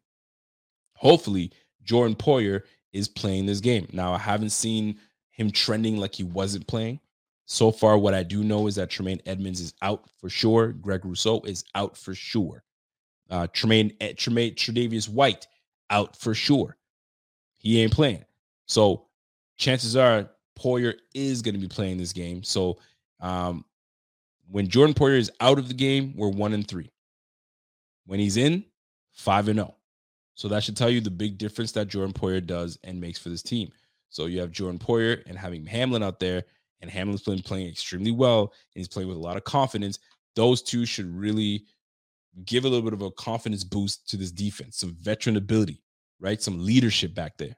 hopefully Jordan Poyer is playing this game. Now, I haven't seen him trending like he wasn't playing. So far, what I do know is that Tremaine Edmunds is out for sure. Greg Rousseau is out for sure. Uh, Tremaine, eh, Tremaine, Tre'Davious White out for sure. He ain't playing. So chances are Poyer is going to be playing this game. So um, when Jordan Poyer is out of the game, we're one and three. When he's in, five and zero. Oh. So that should tell you the big difference that Jordan Poyer does and makes for this team. So you have Jordan Poyer and having Hamlin out there, and Hamlin's playing extremely well, and he's playing with a lot of confidence. Those two should really give a little bit of a confidence boost to this defense, some veteran ability, right? Some leadership back there.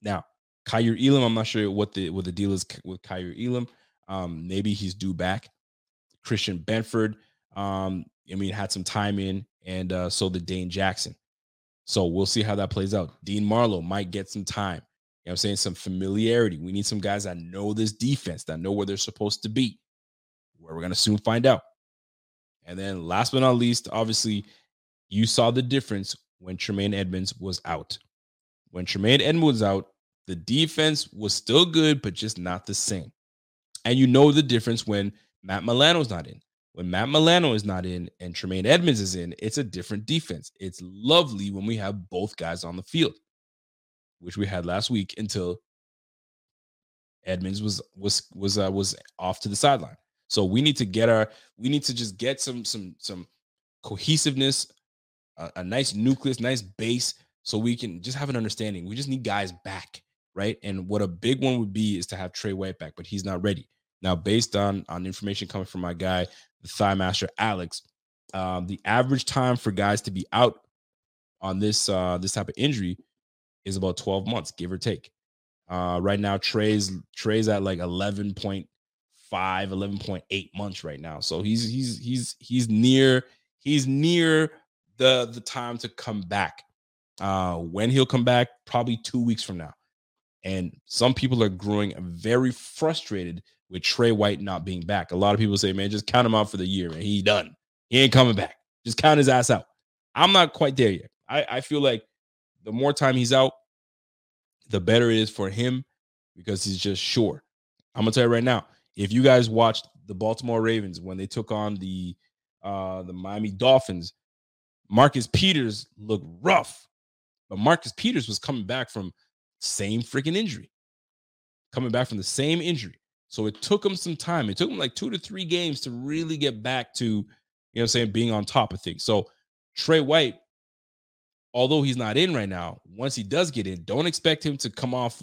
Now, Kaiir Elam, I'm not sure what the what the deal is with Kaiir Elam. Um, maybe he's due back. Christian Benford, um, I mean, had some time in, and uh, so did Dane Jackson. So we'll see how that plays out. Dean Marlowe might get some time. You know I'm saying? Some familiarity. We need some guys that know this defense, that know where they're supposed to be. Where we're going to soon find out. And then last but not least, obviously, you saw the difference when Tremaine Edmunds was out. When Tremaine Edmunds was out, the defense was still good, but just not the same. And you know the difference when Matt Milano's not in. When Matt Milano is not in and Tremaine Edmunds is in, it's a different defense. It's lovely when we have both guys on the field, which we had last week until Edmunds was was was uh, was off to the sideline. So we need to get our we need to just get some some some cohesiveness, a, a nice nucleus, nice base, so we can just have an understanding. We just need guys back, right? And what a big one would be is to have Trey White back, but he's not ready. Now, based on on information coming from my guy, the Thigh Master Alex, um, the average time for guys to be out on this uh, this type of injury is about 12 months, give or take. Uh, right now, Trey's Trey's at like 11.5, 11.8 months right now. So he's he's he's he's near he's near the the time to come back. Uh, when he'll come back, probably two weeks from now. And some people are growing very frustrated with Trey White not being back. A lot of people say, man, just count him out for the year, man. He done. He ain't coming back. Just count his ass out. I'm not quite there yet. I, I feel like the more time he's out, the better it is for him because he's just sure. I'm gonna tell you right now, if you guys watched the Baltimore Ravens when they took on the uh the Miami Dolphins, Marcus Peters looked rough. But Marcus Peters was coming back from same freaking injury. Coming back from the same injury. So it took him some time. It took him like two to three games to really get back to, you know I'm saying, being on top of things. So Trey White, although he's not in right now, once he does get in, don't expect him to come off.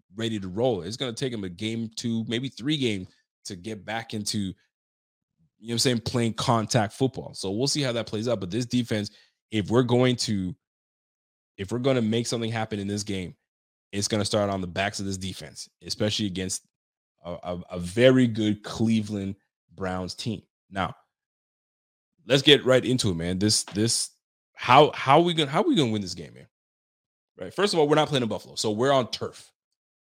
ready to roll. It's going to take him a game, two, maybe three games to get back into, you know I'm saying, playing contact football. So we'll see how that plays out. But this defense, if we're going to, if we're going to make something happen in this game, it's going to start on the backs of this defense, especially against a, a, a very good Cleveland Browns team. Now, let's get right into it, man. This, this, how, how we gonna, how we gonna win this game, man? Right. First of all, we're not playing in Buffalo, so we're on turf.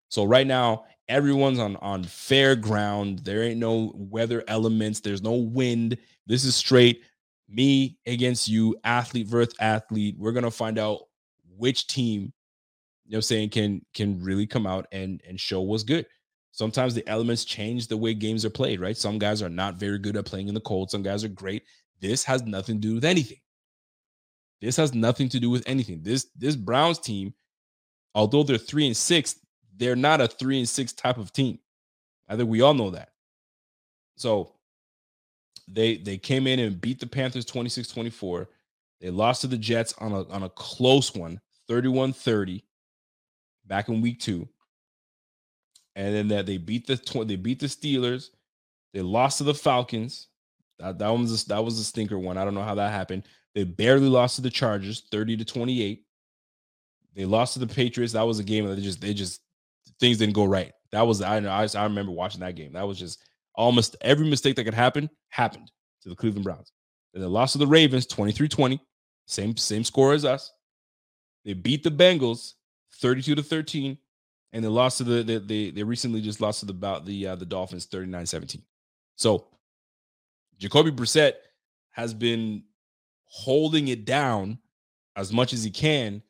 So right now, everyone's on on fair ground. There ain't no weather elements. There's no wind. This is straight me against you, athlete versus athlete. We're gonna find out which team, you know, I'm saying can can really come out and and show what's good. Sometimes the elements change the way games are played, right? Some guys are not very good at playing in the cold. Some guys are great. This has nothing to do with anything. This has nothing to do with anything. This this Browns team, although they're three and six, they're not a three and six type of team. I think we all know that. So they they came in and beat the Panthers 26-24. They lost to the Jets on a on a close one, 31-30 back in week 2. And then that they beat the they beat the Steelers. They lost to the Falcons. That that one was a, that was a stinker one. I don't know how that happened. They barely lost to the Chargers, 30 to 28. They lost to the Patriots. That was a game that they just they just things didn't go right. That was I know I, I remember watching that game. That was just almost every mistake that could happen happened to the Cleveland Browns. And they lost to the Ravens 23-20, same same score as us. They beat the Bengals 32 to 13 and they lost to the they they, they recently just lost to the about the uh, the Dolphins 39-17. So Jacoby Brissett has been holding it down as much as he can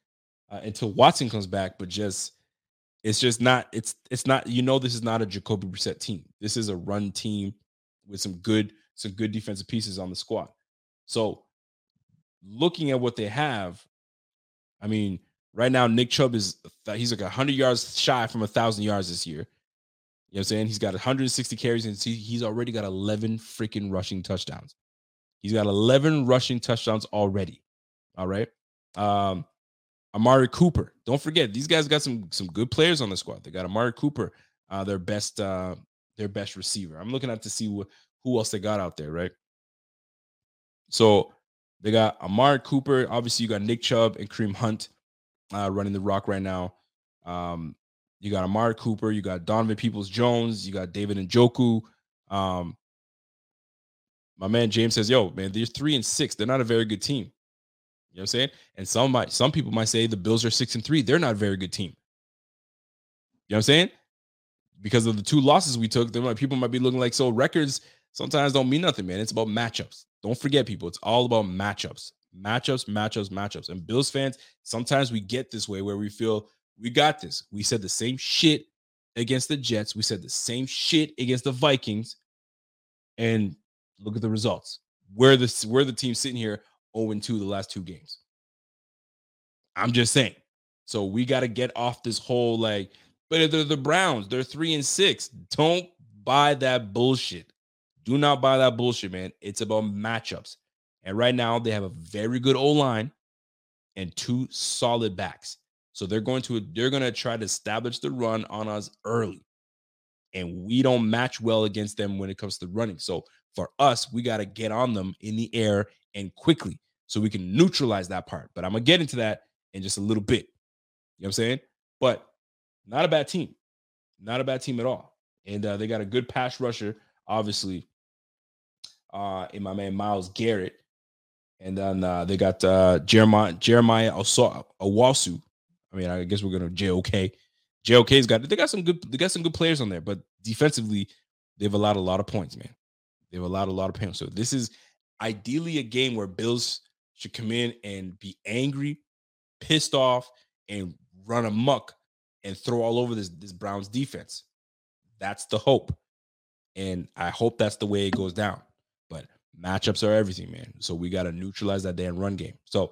uh, until Watson comes back, but just it's just not it's it's not you know this is not a Jacoby Brissett team. This is a run team with some good some good defensive pieces on the squad. So looking at what they have, I mean, right now Nick Chubb is he's like 100 yards shy from a 1000 yards this year. You know what I'm saying? He's got 160 carries and he's already got 11 freaking rushing touchdowns. He's got 11 rushing touchdowns already. All right. Um, Amari Cooper. Don't forget, these guys got some some good players on the squad. They got Amari Cooper, uh, their best uh, their best receiver. I'm looking at to see wh- who else they got out there, right? So they got Amari Cooper. Obviously, you got Nick Chubb and Kareem Hunt uh, running the rock right now. Um, you got Amari Cooper. You got Donovan Peoples Jones. You got David Njoku. Um, my man James says, "Yo, man, they're three and six. They're not a very good team." You know what I'm saying? And some might, some people might say the Bills are six and three. They're not a very good team. You know what I'm saying? Because of the two losses we took, then people might be looking like so. Records sometimes don't mean nothing, man. It's about matchups. Don't forget, people. It's all about matchups, matchups, matchups, matchups. And Bills fans, sometimes we get this way where we feel we got this. We said the same shit against the Jets. We said the same shit against the Vikings, and look at the results. We're the we're the team sitting here 0 2 the last two games. I'm just saying. So we got to get off this whole like, but they're the Browns. They're three and six. Don't buy that bullshit. Do not buy that bullshit, man. It's about matchups. And right now they have a very good O line and two solid backs. So they're going to they're going to try to establish the run on us early. And we don't match well against them when it comes to running. So for us, we got to get on them in the air and quickly so we can neutralize that part. But I'm gonna get into that in just a little bit. You know what I'm saying? But not a bad team, not a bad team at all. And uh, they got a good pass rusher, obviously, uh, in my man Myles Garrett. And then uh, they got uh, Jeremiah Jeremiah Owusu. I mean, I guess we're gonna JOK. JOK's got they got some good they got some good players on there, but defensively they've allowed a lot of points, man. They've allowed a lot of points. So this is ideally a game where Bills should come in and be angry, pissed off, and run amok and throw all over this, this Browns defense. That's the hope. And I hope that's the way it goes down. But matchups are everything, man. So we got to neutralize that damn run game. So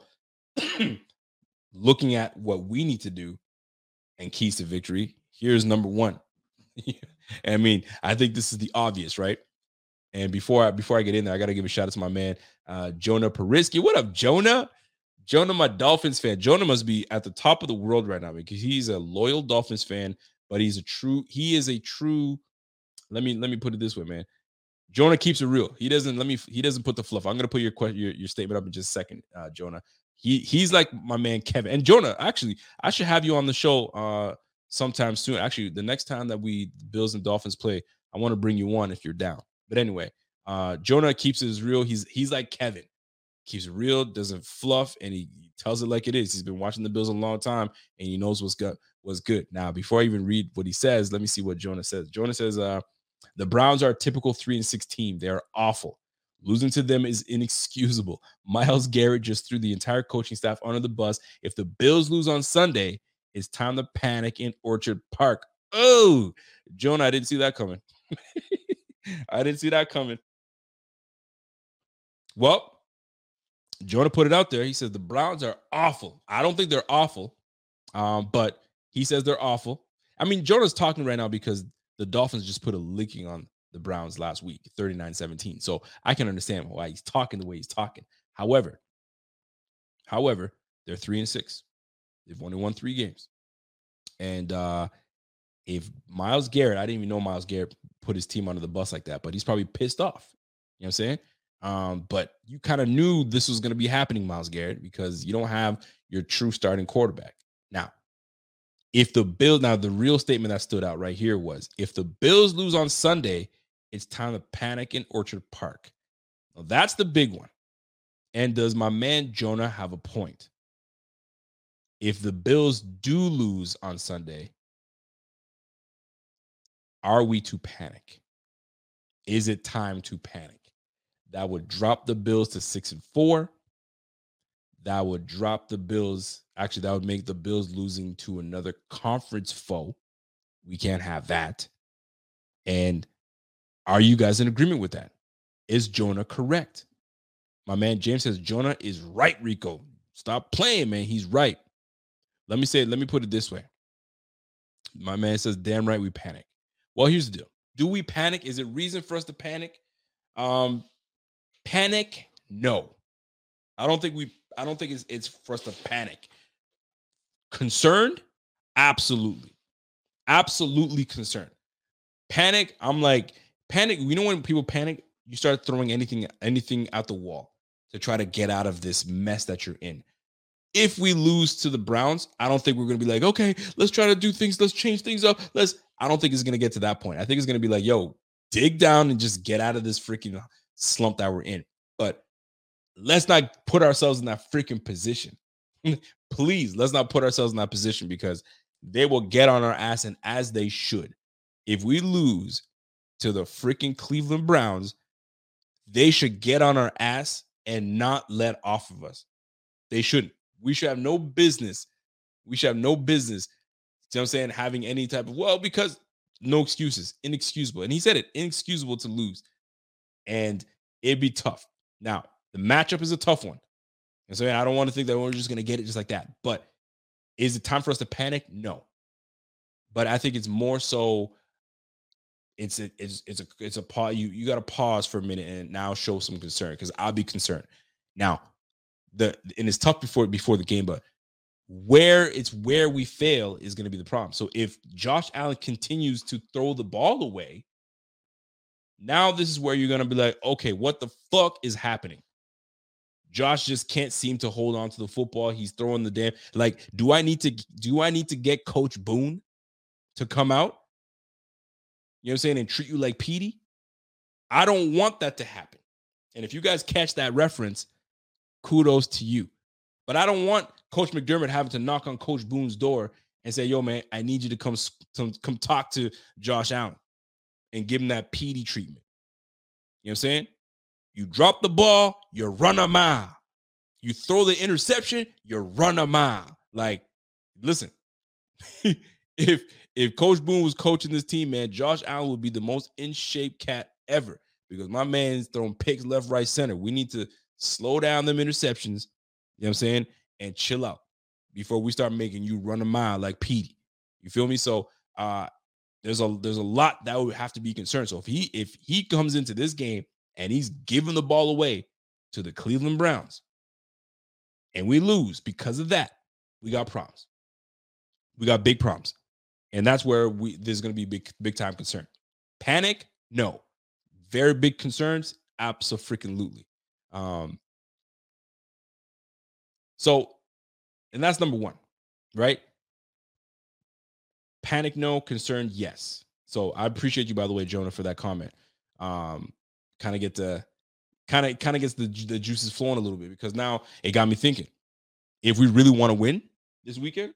looking at what we need to do and keys to victory, here's number one. I mean, I think this is the obvious, right? And before I before I get in there, I gotta give a shout out to my man uh Jonah Perisky. What up, Jonah? Jonah, my Dolphins fan. Jonah must be at the top of the world right now because he's a loyal Dolphins fan, but he's a true, he is a true. Let me let me put it this way, man. Jonah keeps it real. He doesn't let me. He doesn't put the fluff. I'm gonna put your question, your, your statement up in just a second, uh, Jonah. He he's like my man Kevin and Jonah. Actually, I should have you on the show uh sometime soon. Actually, the next time that we Bills and Dolphins play, I want to bring you on if you're down. But anyway, uh Jonah keeps it real. He's he's like Kevin, keeps real, doesn't fluff, and he, tells it like it is. He's been watching the Bills a long time, and he knows what's good. What's good. Now, before I even read what he says, let me see what Jonah says. Jonah says, uh the Browns are a typical three and six team. They are awful. Losing to them is inexcusable. Myles Garrett just threw the entire coaching staff under the bus. If the Bills lose on Sunday, it's time to panic in Orchard Park. Oh, Jonah, I didn't see that coming. I didn't see that coming. Well, Jonah put it out there. He says the Browns are awful. I don't think they're awful, um, but he says they're awful. I mean, Jonah's talking right now because the Dolphins just put a licking on the Browns last week, 39 17. So I can understand why he's talking the way he's talking. However, however, they're three and six. They've only won three games. And uh if Myles Garrett, I didn't even know Myles Garrett put his team under the bus like that, but he's probably pissed off. You know what I'm saying? Um, but you kind of knew this was going to be happening, Myles Garrett, because you don't have your true starting quarterback. Now, if the Bills, now the real statement that stood out right here was if the Bills lose on Sunday, it's time to panic in Orchard Park. Now, that's the big one. And does my man Jonah have a point? If the Bills do lose on Sunday, are we to panic? Is it time to panic? That would drop the Bills to six and four. That would drop the Bills. Actually, that would make the Bills losing to another conference foe. We can't have that. And are you guys in agreement with that? Is Jonah correct? My man James says Jonah is right, Rico. Stop playing, man. He's right. Let me say, let me put it this way. My man says, damn right, we panic. Well, here's the deal. Do we panic? Is it reason for us to panic? Um, panic? No. I don't think we I don't think it's it's for us to panic. Concerned? Absolutely. Absolutely concerned. Panic, I'm like, panic. You know when people panic, you start throwing anything, anything out the wall to try to get out of this mess that you're in. If we lose to the Browns, I don't think we're gonna be like, okay, let's try to do things, let's change things up. Let's I don't think it's gonna get to that point. I think it's gonna be like, yo, dig down and just get out of this freaking slump that we're in. But let's not put ourselves in that freaking position. Please, let's not put ourselves in that position because they will get on our ass and as they should. If we lose to the freaking Cleveland Browns, they should get on our ass and not let off of us. They shouldn't. We should have no business. We should have no business. You know what I'm saying? Having any type of well, because no excuses, inexcusable. And he said it, inexcusable to lose. And it'd be tough. Now, the matchup is a tough one. And so I don't want to think that we're just going to get it just like that. But is it time for us to panic? No. But I think it's more so it's a it's it's a it's a pause. You you got to pause for a minute and now show some concern because I'll be concerned. Now, the and it's tough before before the game, but where it's where we fail is going to be the problem. So if Josh Allen continues to throw the ball away, now this is where you're going to be like, okay, what the fuck is happening? Josh just can't seem to hold on to the football. He's throwing the damn like, do I need to do I need to get Coach Boone to come out? You know what I'm saying? And treat you like Petey? I don't want that to happen. And if you guys catch that reference, kudos to you. But I don't want Coach McDermott having to knock on Coach Boone's door and say, "Yo, man, I need you to come come, come talk to Josh Allen and give him that Petey treatment." You know what I'm saying? You drop the ball, you run a mile. You throw the interception, you run a mile. Like, listen, if if Coach Boone was coaching this team, man, Josh Allen would be the most in shape cat ever because my man's throwing picks left, right, center. We need to slow down them interceptions. You know what I'm saying? and chill out before we start making you run a mile like Petey. You feel me? So uh there's a there's a lot that would have to be concerned. So if he if he comes into this game and he's giving the ball away to the Cleveland Browns and we lose because of that, we got problems. We got big problems. And that's where we there's going to be big big time concern. Panic? No. Very big concerns? Absolutely. Um so and that's number 1, right? Panic no, concerned yes. So I appreciate you by the way Jonah for that comment. Um kind of get the kind of kind of gets the the juices flowing a little bit because now it got me thinking. If we really want to win this weekend,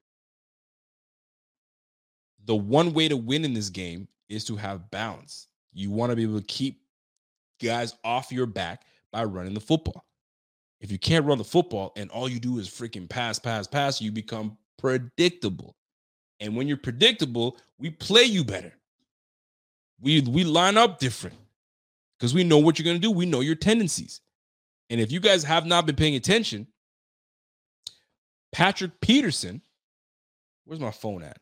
the one way to win in this game is to have balance. You want to be able to keep guys off your back by running the football. If you can't run the football and all you do is freaking pass, pass, pass, you become predictable. And when you're predictable, we play you better. We we line up different because we know what you're going to do. We know your tendencies. And if you guys have not been paying attention, Patrick Peterson, where's my phone at?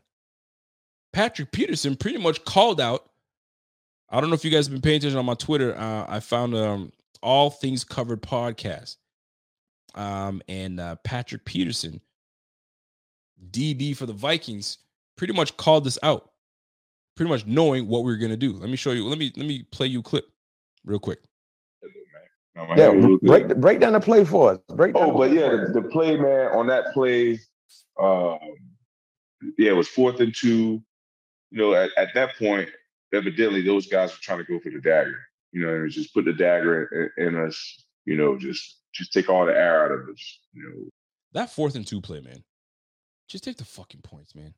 Patrick Peterson pretty much called out. I don't know if you guys have been paying attention on my Twitter. Uh, I found um, all things covered podcast. Um, and uh, Patrick Peterson, DB for the Vikings, pretty much called this out, pretty much knowing what we are gonna do. Let me show you. Let me let me play you a clip real quick. Yeah, break break down the play for us. Break down oh, but yeah, the, the, play man on that play, um, yeah, it was fourth and two. You know, at, at that point, evidently those guys were trying to go for the dagger. You know, and just put the dagger in, in us. You know, just just take all the air out of us. You know, that fourth and two play, man. Just take the fucking points, man.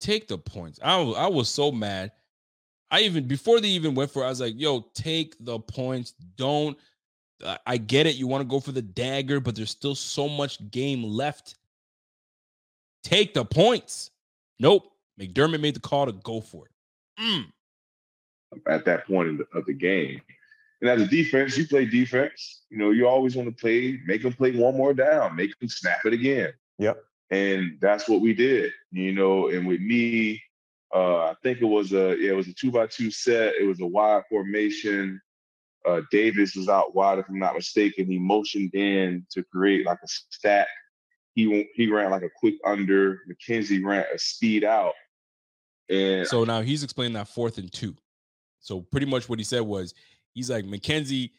Take the points. I was, I was so mad. I even before they even went for it, I was like, yo, take the points. Don't I get it. You want to go for the dagger, but there's still so much game left. Take the points. Nope. McDermott made the call to go for it. Mm. At that point the, of the game. And as a defense, you play defense. You know, you always want to play, make them play one more down, make them snap it again. Yep. And that's what we did. You know, and with me, uh, I think it was a yeah, it was a two by two set. It was a wide formation. Uh, Davis was out wide, if I'm not mistaken. He motioned in to create like a stack. He he ran like a quick under. McKenzie ran a speed out. And so now he's explaining that fourth and two. So pretty much what he said was he's like McKenzie.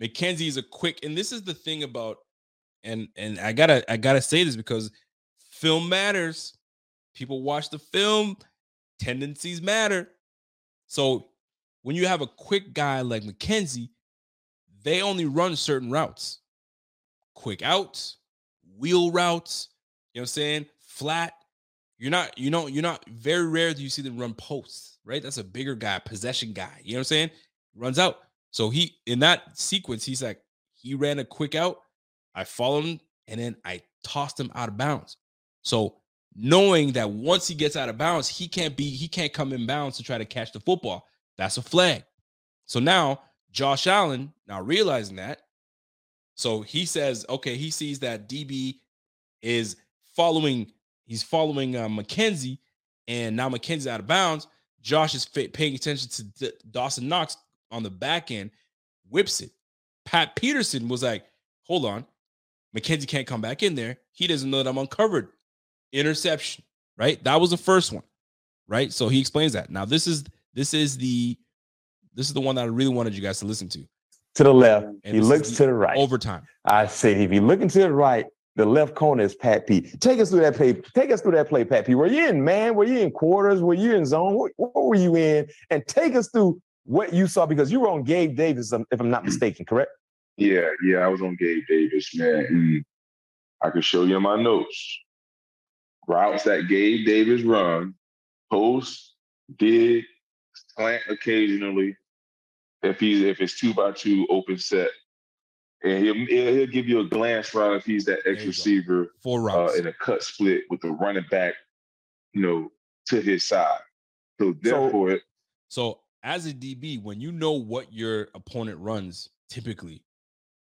McKenzie is a quick, and this is the thing about, and and I gotta I gotta say this because film matters. People watch the film, tendencies matter. So when you have a quick guy like McKenzie, they only run certain routes. Quick outs, wheel routes, you know what I'm saying? Flat. You're not, you know, you're not very rare do you see them run posts, right? That's a bigger guy, possession guy. You know what I'm saying? Runs out. So he in that sequence, he's like, he ran a quick out. I followed him and then I tossed him out of bounds. So knowing that once he gets out of bounds, he can't be, he can't come in bounds to try to catch the football. That's a flag. So now Josh Allen, now realizing that, so he says, okay, he sees that DB is following, he's following uh, McKenzie, and now McKenzie's out of bounds. Josh is paying attention to D- Dawson Knox on the back end, whips it. Pat Peterson was like, hold on, McKenzie can't come back in there. He doesn't know that I'm uncovered. Interception, right? That was the first one, right? So he explains that. Now this is this is the this is the one that I really wanted you guys to listen to. To the left, and he looks to the right. Overtime. I said, if you're looking to the right, the left corner is Pat P. Take us through that play. Take us through that play, Pat P. Were you in man? Were you in quarters? Were you in zone? What, what were you in? And take us through what you saw because you were on Gabe Davis, um, if I'm not mistaken, correct? Yeah, yeah, I was on Gabe Davis, man. And I can show you my notes. Routes that Gabe Davis run, post, dig, slant occasionally if he's if it's two by two open set. And he'll, he'll give you a glance route if he's that X receiver four routes uh, in a cut split with the running back, you know, to his side. So therefore, so, so as a DB, when you know what your opponent runs, typically,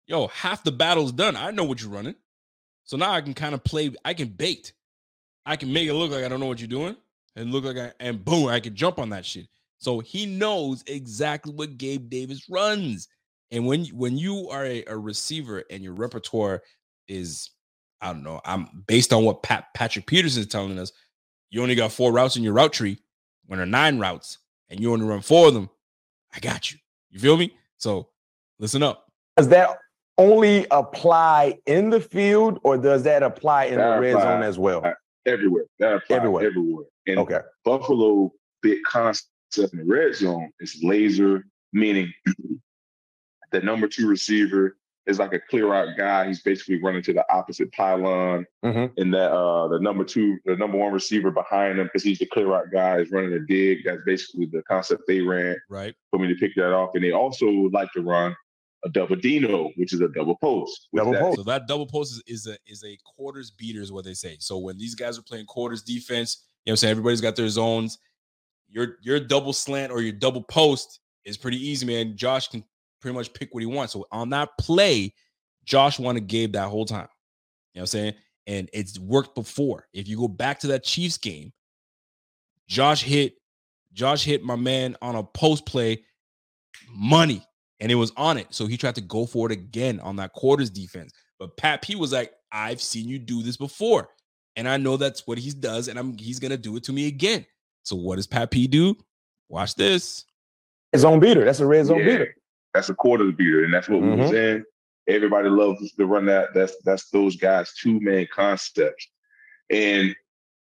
yo, half the battle's done. I know what you're running. So now I can kind of play, I can bait. I can make it look like I don't know what you're doing and look like I, and boom, I can jump on that shit. So he knows exactly what Gabe Davis runs. And when when you are a, a receiver and your repertoire is, I don't know, I'm based on what Pat, Patrick Peterson is telling us, you only got four routes in your route tree when there are nine routes and you only run four of them. I got you. You feel me? So listen up. Does that only apply in the field or does that apply in That the red apply- zone as well? Uh, everywhere. That applies Everywhere. everywhere. And Okay. Buffalo big concept in the red zone is laser, meaning the number two receiver is like a clear out guy. He's basically running to the opposite pylon. Mhm. And that uh the number two, the number one receiver behind him, because he's the clear out guy, is running a dig. That's basically the concept they ran Right. for me to pick that off. And they also like to run a double Dino, which is a double post. Double that- post. So that double post is, is a is a quarters beater, is what they say. So when these guys are playing quarters defense, you know what I'm saying? Everybody's got their zones. Your your double slant or your double post is pretty easy, man. Josh can pretty much pick what he wants. So on that play, Josh wanted Gabe that whole time. You know what I'm saying? And it's worked before. If you go back to that Chiefs game, Josh hit Josh hit my man on a post play money and it was on it. So he tried to go for it again on that quarters defense. But Pat P was like, I've seen you do this before. And I know that's what he does, and I'm he's gonna do it to me again. So what does Pat P do? Watch this. Red zone beater. That's a red zone Yeah. beater. That's a quarter of the beater, and that's what we was mm-hmm. in. Everybody loves to run that. That's that's those guys' two man concepts. And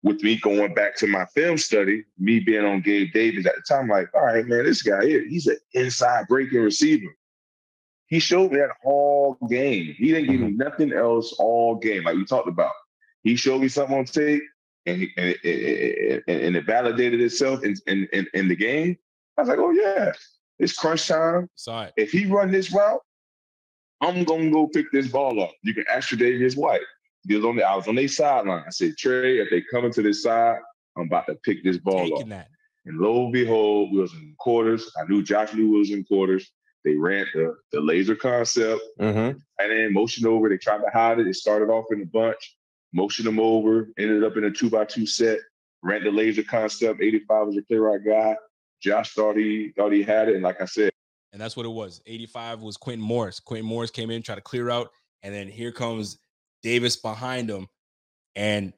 with me going back to my film study, me being on Gabe Davis at the time, like, all right, man, this guy here, he's an inside breaking receiver. He showed me that all game. He didn't give me mm-hmm. nothing else all game, like we talked about. He showed me something on tape, and and, it, and, and it validated itself in, in, in, in the game. I was like, oh yeah, it's crunch time Saw it. if he run this route, I'm gonna go pick this ball up. You can ask Davis White. He was on the, I was on their sideline. I said, Trey, if they coming to this side, I'm about to pick this ball up. That. And lo and behold, we was in quarters. I knew Josh knew we was in quarters. They ran the, the laser concept Mm-hmm. and then motion over. They tried to hide it. It started off in a bunch, motioned them over, ended up in a two by two set, ran the laser concept. 85 was a clear out guy. Josh thought he thought he had it. And like I said, And that's what it was. 85 was Quintin Morris. Quintin Morris came in, tried to clear out, and then here comes Davis behind him. And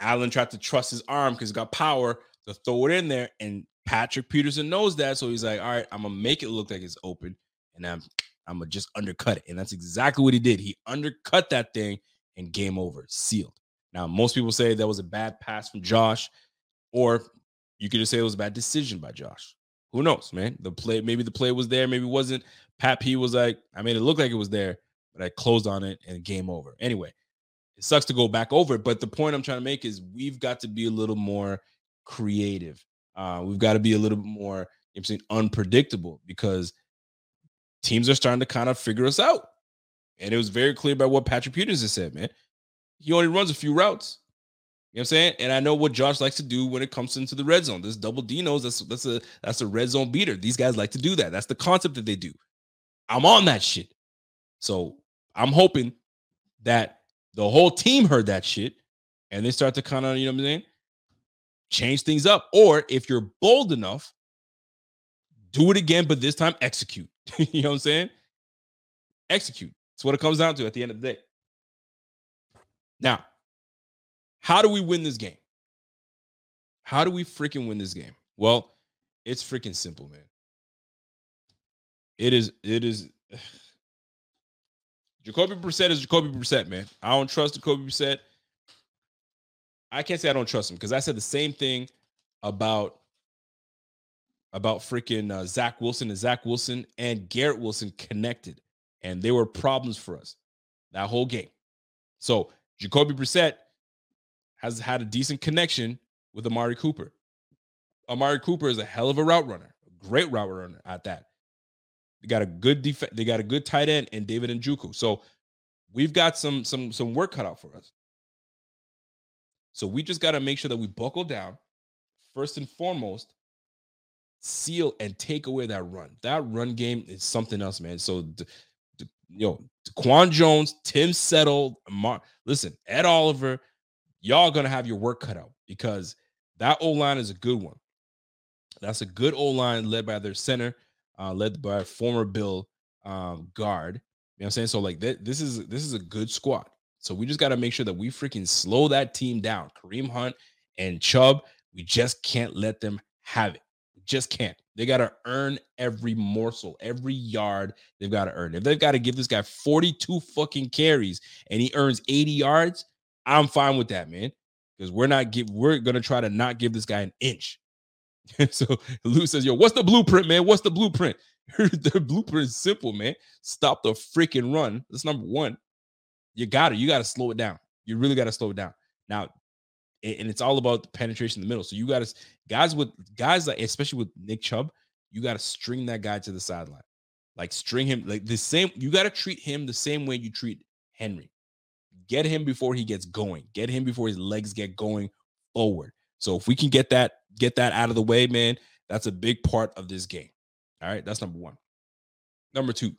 Allen tried to trust his arm because he got power to throw it in there. And Patrick Peterson knows that. So he's like, all right, I'm gonna make it look like it's open. And I'm I'm gonna just undercut it. And that's exactly what he did. He undercut that thing and game over, sealed. Now, most people say that was a bad pass from Josh, or you could just say it was a bad decision by Josh. Who knows, man? The play, maybe the play was there, maybe it wasn't. Pat P was like, I made it look like it was there, but I closed on it and game over. Anyway, it sucks to go back over it, but the point I'm trying to make is we've got to be a little more creative. Uh, we've got to be a little bit more, you know saying, unpredictable because teams are starting to kind of figure us out. And it was very clear by what Patrick Peterson said, man. He only runs a few routes. You know what I'm saying? And I know what Josh likes to do when it comes into the red zone. This double Dinos, that's that's a that's a red zone beater. These guys like to do that. That's the concept that they do. I'm on that shit. So I'm hoping that the whole team heard that shit and they start to kind of, you know what I'm saying? Change things up. Or if you're bold enough, do it again, but this time execute. you know what I'm saying? Execute. That's what it comes down to at the end of the day. Now, how do we win this game? How do we freaking win this game? Well, it's freaking simple, man. It is, it is. Jacoby Brissett is Jacoby Brissett, man. I don't trust Jacoby Brissett. I can't say I don't trust him because I said the same thing about about freaking uh, Zach Wilson and Zach Wilson and Garrett Wilson connected, and they were problems for us that whole game. So Jacoby Brissett has had a decent connection with Amari Cooper. Amari Cooper is a hell of a route runner, a great route runner at that. They got a good def- they got a good tight end in David Njoku. So we've got some some some work cut out for us. So we just got to make sure that we buckle down. First and foremost, seal and take away that run. That run game is something else, man. So d- d- yo, Quan Jones, Tim Settle, Mar- listen, Ed Oliver, y'all gonna have your work cut out because that O line is a good one. That's a good O line led by their center, uh, led by former Bill um, guard. You know what I'm saying? So like th- this is this is a good squad. So we just got to make sure that we freaking slow that team down. Kareem Hunt and Chubb, we just can't let them have it. We just can't. They got to earn every morsel, every yard they've got to earn. If they've got to give this guy 42 fucking carries and he earns 80 yards, I'm fine with that, man. Because we're not give we're gonna try to not give this guy an inch. so Lou says, Yo, what's the blueprint, man? What's the blueprint? the blueprint is simple, man. Stop the freaking run. That's number one. You got it. You got to slow it down. You really got to slow it down. Now, and it's all about the penetration in the middle. So you got to guys with guys like especially with Nick Chubb, you got to string that guy to the sideline. Like string him like the same. You got to treat him the same way you treat Henry. Get him before he gets going. Get him before his legs get going forward. So if we can get that get that out of the way, man, that's a big part of this game. All right, that's number one. Number two,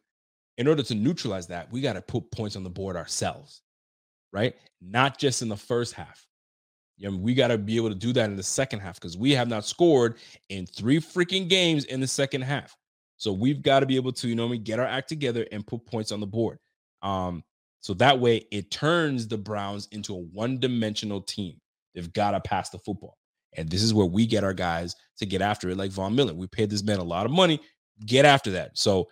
in order to neutralize that, we got to put points on the board ourselves, right? Not just in the first half. You know, we got to be able to do that in the second half because we have not scored in three freaking games in the second half. So we've got to be able to, you know, we get our act together and put points on the board. Um, so that way it turns the Browns into a one-dimensional team. They've got to pass the football. And this is where we get our guys to get after it, like Von Miller. We paid this man a lot of money. Get after that. So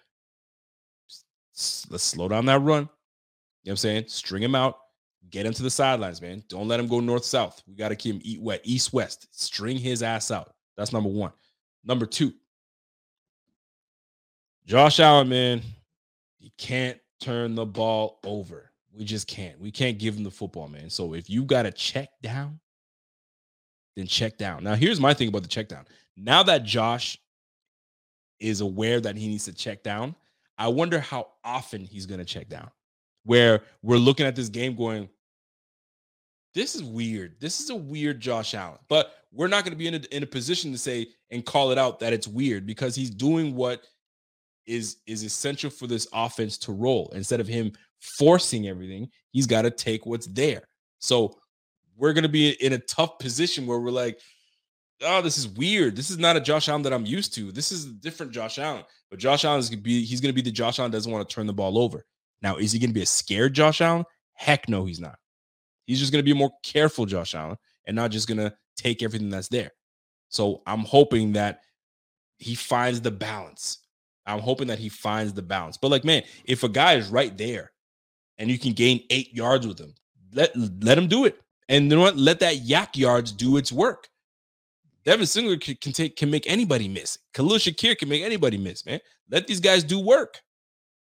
let's slow down that run. You know what I'm saying? String him out. Get him to the sidelines, man. Don't let him go north south. We got to keep him eat wet, east west. String his ass out. That's number one. Number two, Josh Allen, man, he can't turn the ball over. We just can't. We can't give him the football, man. So if you got to check down, then check down. Now, here's my thing about the check down. Now that Josh is aware that he needs to check down, I wonder how often he's going to check down. Where we're looking at this game going, this is weird. This is a weird Josh Allen. But we're not going to be in a, in a position to say and call it out that it's weird because he's doing what is is essential for this offense to roll. Instead of him forcing everything, he's got to take what's there. So we're going to be in a tough position where we're like, oh, this is weird. This is not a Josh Allen that I'm used to. This is a different Josh Allen. But Josh Allen is going to be he's going to be the Josh Allen doesn't want to turn the ball over. Now, is he going to be a scared Josh Allen? Heck no, he's not. He's just going to be a more careful Josh Allen and not just going to take everything that's there. So I'm hoping that he finds the balance. I'm hoping that he finds the balance. But like, man, if a guy is right there and you can gain eight yards with him, let let him do it. And you know what? Let that YAC yards do its work. Devin Singletary can, can, take can make anybody miss. Khalil Shakir can make anybody miss, man. Let these guys do work.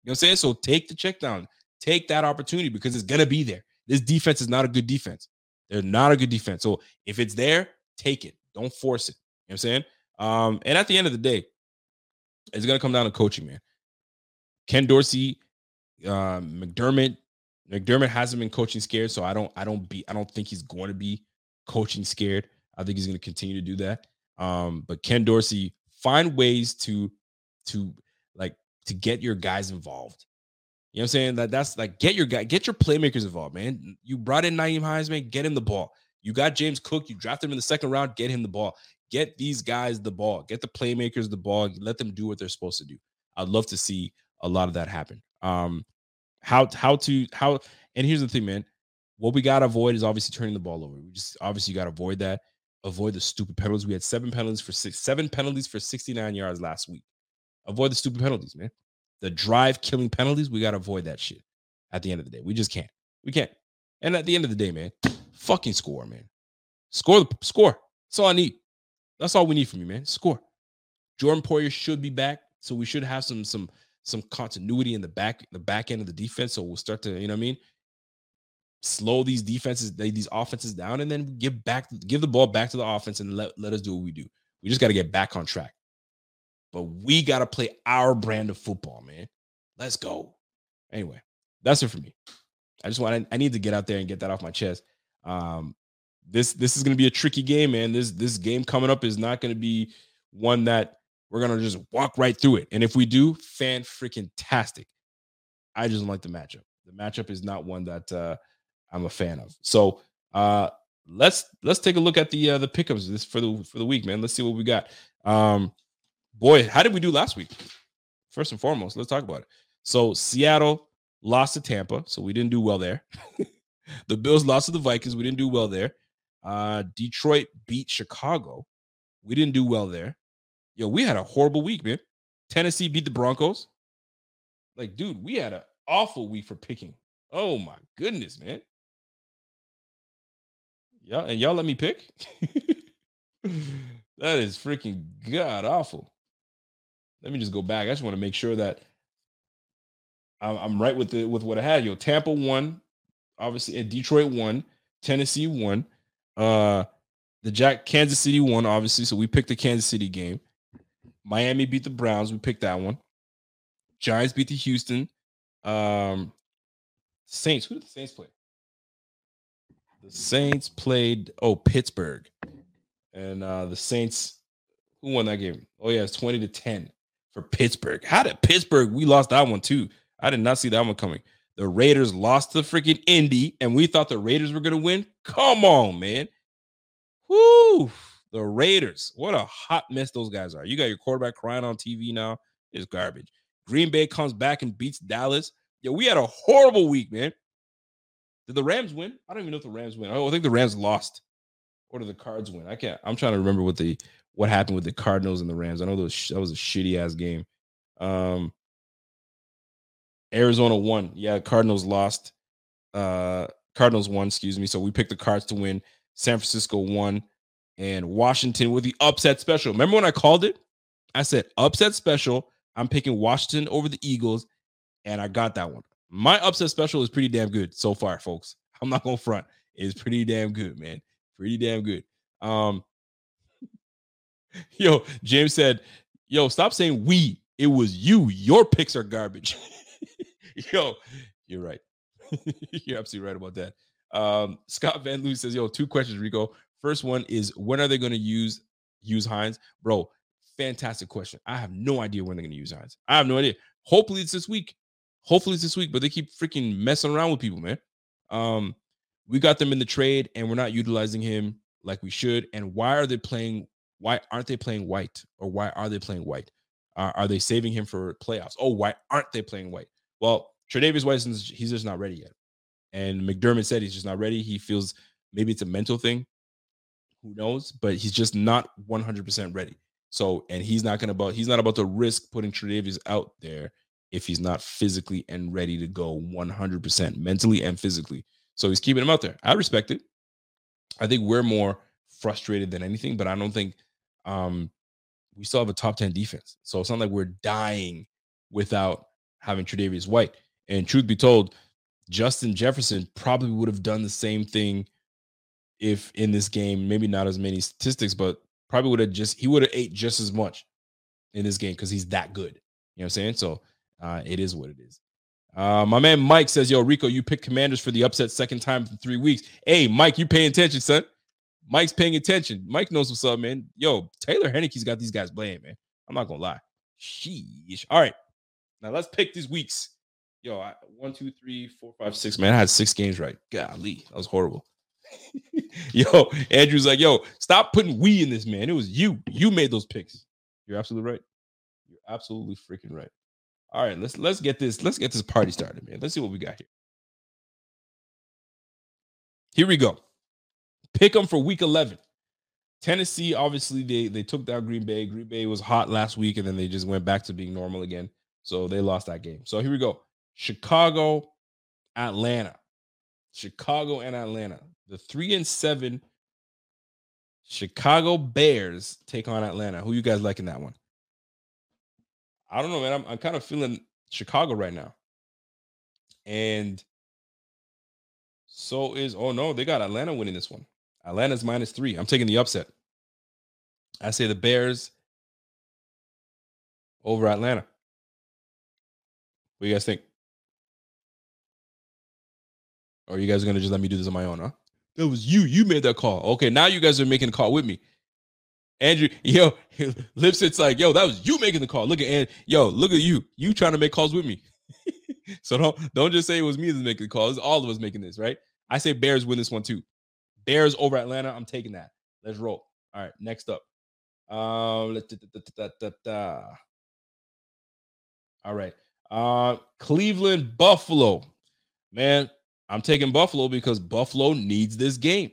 You know what I'm saying? So take the check down. Take that opportunity because it's gonna be there. This defense is not a good defense. They're not a good defense. So if it's there, take it. Don't force it. You know what I'm saying? Um, and at the end of the day, it's gonna come down to coaching, man. Ken Dorsey, um, McDermott, McDermott hasn't been coaching scared, so I don't I don't be I don't think he's going to be coaching scared. I think he's going to continue to do that. Um, but Ken Dorsey find ways to to like to get your guys involved. You know what I'm saying? That that's like get your guy, get your playmakers involved, man. You brought in Nyheim Hines, man, get him the ball. You got James Cook, you drafted him in the second round, get him the ball. Get these guys the ball, get the playmakers the ball, let them do what they're supposed to do. I'd love to see a lot of that happen. Um, how how to how and here's the thing, man. What we gotta avoid is obviously turning the ball over. We just obviously gotta avoid that. Avoid the stupid penalties. We had seven penalties for six, seven penalties for 69 yards last week. Avoid the stupid penalties, man. The drive killing penalties, we gotta avoid that shit. At the end of the day, we just can't. We can't. And at the end of the day, man, fucking score, man. Score the score. That's all I need. That's all we need from you, man. Score. Jordan Poyer should be back, so we should have some some some continuity in the back the back end of the defense. So we'll start to, you know what I mean? Slow these defenses, these offenses down, and then give back, give the ball back to the offense and let, let us do what we do. We just got to get back on track. But we got to play our brand of football, man. Let's go. Anyway, that's it for me. I just want I need to get out there and get that off my chest. Um, this this is going to be a tricky game, man. This this game coming up is not going to be one that we're gonna just walk right through it. And if we do, fan freaking tastic. I just don't like the matchup. The matchup is not one that uh, I'm a fan of. So uh, let's let's take a look at the uh, the pickups this for the for the week, man. Let's see what we got. Um, boy, how did we do last week? First and foremost, let's talk about it. So Seattle lost to Tampa, so we didn't do well there. the Bills lost to the Vikings, we didn't do well there. Uh, Detroit beat Chicago, we didn't do well there. Yo, we had a horrible week, man. Tennessee beat the Broncos. Like, dude, we had an awful week for picking. Oh my goodness, man. Yeah, and y'all let me pick. that is freaking god awful. Let me just go back. I just want to make sure that I'm, I'm right with the with what I had. Yo, Tampa won, obviously, and Detroit won. Tennessee won. Uh, the Jack Kansas City won, obviously. So we picked the Kansas City game. Miami beat the Browns. We picked that one. Giants beat the Houston. Um, Saints. Who did the Saints play? The Saints played oh Pittsburgh, and uh the Saints who won that game? Oh yeah, it's twenty to ten for Pittsburgh. How did Pittsburgh? We lost that one too. I did not see that one coming. The Raiders lost to freaking Indy, and we thought the Raiders were gonna win. Come on, man. Whoo! The Raiders. What a hot mess those guys are. You got your quarterback crying on TV now. It's garbage. Green Bay comes back and beats Dallas. Yeah, we had a horrible week, man. Did the Rams win? I don't even know if the Rams win. Oh, I think the Rams lost. Or did the Cards win? I can't. I'm trying to remember what the what happened with the Cardinals and the Rams. I know those that was a shitty ass game. Um, Arizona won. Yeah, Cardinals lost. Uh, Cardinals won. Excuse me. So we picked the Cards to win. San Francisco won, and Washington with the upset special. Remember when I called it? I said upset special. I'm picking Washington over the Eagles, and I got that one. My upset special is pretty damn good so far, folks. I'm not gonna front. It's pretty damn good, man. Pretty damn good. Um, yo, James said, "Yo, stop saying we. It was you. Your picks are garbage." yo, you're right. you're absolutely right about that. Um, Scott Van Loo says, "Yo, two questions, Rico. First one is when are they going to use use Hines, bro? Fantastic question. I have no idea when they're going to use Hines. I have no idea. Hopefully it's this week. Hopefully it's this week, but they keep freaking messing around with people, man. Um, we got them in the trade and we're not utilizing him like we should. And why are they playing? Why aren't they playing White? Or why are they playing White? Uh, are they saving him for playoffs? Oh, why aren't they playing White? Well, Tre'Davious White, he's just not ready yet. And McDermott said he's just not ready. He feels maybe it's a mental thing. Who knows? But he's just not 100% ready. So, and he's not going to he's not about to risk putting Tre'Davious out there if he's not physically and ready to go 100% mentally and physically. So he's keeping him out there. I respect it. I think we're more frustrated than anything, but I don't think um, we still have a top 10 defense. So it's not like we're dying without having Tre'Davious White. And truth be told, Justin Jefferson probably would have done the same thing if in this game, maybe not as many statistics, but probably would have just he would have ate just as much in this game because he's that good. You know what I'm saying? So uh, it is what it is. Uh, my man Mike says, "Yo, Rico, you picked Commanders for the upset second time in three weeks." Hey, Mike, you paying attention, son? Mike's paying attention. Mike knows what's up, man. Yo, Taylor Heinicke's got these guys playing, man. I'm not gonna lie. Sheesh. All right, now let's pick these weeks. Yo, I, one, two, three, four, five, six. Man, I had six games right. Golly, that was horrible. yo, Andrew's like, yo, stop putting we in this, man. It was you. You made those picks. You're absolutely right. You're absolutely freaking right. All right, let's let's get this let's get this party started, man. Let's see what we got here. Here we go. Pick them for week 11. Tennessee, obviously, they they took down Green Bay. Green Bay was hot last week, and then they just went back to being normal again. So they lost that game. So here we go. Chicago, Atlanta. Chicago and Atlanta. The three and seven Chicago Bears take on Atlanta. Who you guys liking that one? I don't know, man. I'm, I'm kind of feeling Chicago right now. And so is, oh no, they got Atlanta winning this one. Atlanta's minus three. I'm taking the upset. I say the Bears over Atlanta. What do you guys think? Or you guys gonna just let me do this on my own, huh? That was you. You made that call. Okay, now you guys are making a call with me. Andrew, yo, Lipsit's like, yo, that was you making the call. Look at and yo, look at you. You trying to make calls with me. so don't don't just say it was me that's making the call. It's all of us making this, right? I say Bears win this one too. Bears over Atlanta. I'm taking that. Let's roll. All right, next up. Um, all right. Uh, Cleveland Buffalo. Man, I'm taking Buffalo because Buffalo needs this game.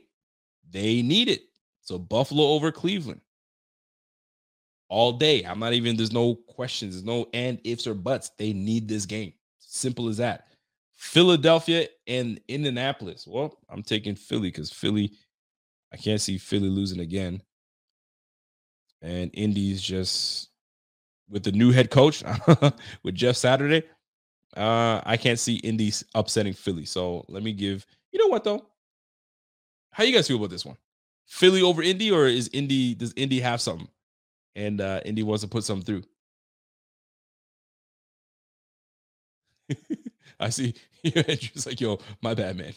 They need it. So Buffalo over Cleveland all day. I'm not even, there's no questions, there's no and ifs or buts. They need this game. Simple as that. Philadelphia and Indianapolis. Well, I'm taking Philly because Philly, I can't see Philly losing again. And Indy's just with the new head coach with Jeff Saturday. Uh, I can't see Indy upsetting Philly. So let me give. You know what though? How you guys feel about this one? Philly over Indy, or is Indy does Indy have something? And uh Indy wants to put something through. I see. Andrew's like, yo, my bad, man.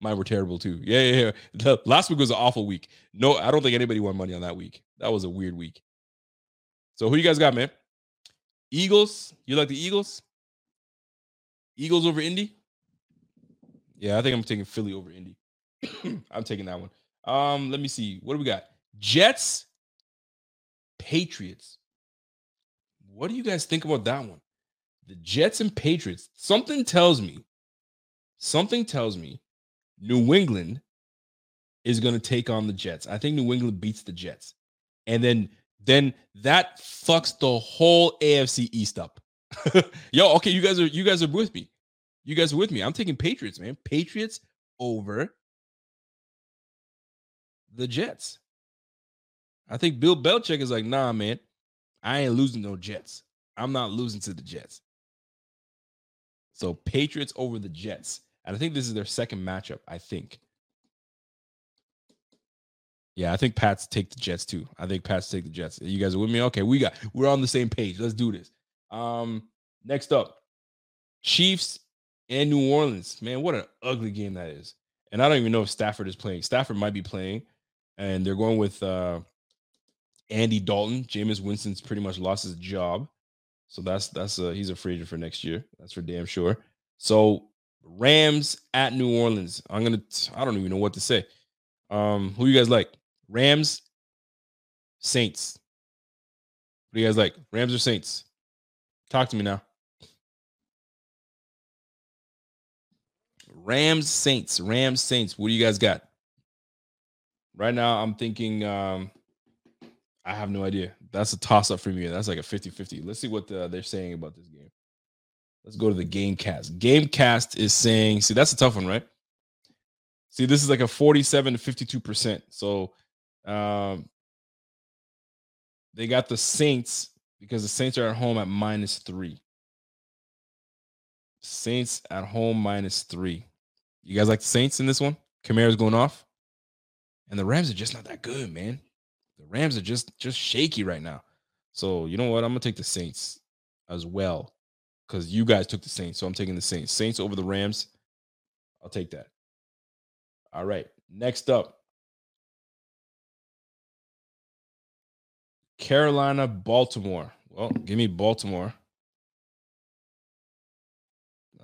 Mine were terrible too. Yeah, yeah, yeah. The, last week was an awful week. No, I don't think anybody won money on that week. That was a weird week. So who you guys got, man? Eagles. You like the Eagles? Eagles over Indy? Yeah, I think I'm taking Philly over Indy. I'm taking that one. Um, let me see. What do we got? Jets, Patriots. What do you guys think about that one? The Jets and Patriots. Something tells me, something tells me New England is going to take on the Jets. I think New England beats the Jets. And then then that fucks the whole AFC East up. Yo, okay, you guys are you guys are with me. You guys are with me. I'm taking Patriots, man. Patriots over the Jets. I think Bill Belichick is like, nah, man, I ain't losing no Jets. I'm not losing to the Jets. So Patriots over the Jets. And I think this is their second matchup, I think. Yeah, I think Pats take the Jets too. I think Pats take the Jets. You guys are with me? Okay, we got we're on the same page. Let's do this. Um, next up, Chiefs and New Orleans. Man, what an ugly game that is. And I don't even know if Stafford is playing. Stafford might be playing, and they're going with uh Andy Dalton. Jameis Winston's pretty much lost his job. So that's that's uh he's a free agent for next year. That's for damn sure. So Rams at New Orleans. I'm gonna I don't even know what to say. Um, who you guys like? Rams, Saints. What do you guys like? Rams or Saints? Talk to me now. Rams, Saints, Rams, Saints. What do you guys got? Right now, I'm thinking um I have no idea. That's a toss up for me. That's like a 50 50. Let's see what the, they're saying about this game. Let's go to the Gamecast. Gamecast is saying, see, that's a tough one, right? See, this is like a 47 to 52%. So um, they got the Saints because the Saints are at home at minus three. Saints at home minus three. You guys like the Saints in this one? Kamara's going off, and the Rams are just not that good, man. The Rams are just just shaky right now. So you know what? I'm gonna take the Saints as well because you guys took the Saints, so I'm taking the Saints. Saints over the Rams. I'll take that. All right. Next up, Carolina, Baltimore. Well, give me Baltimore.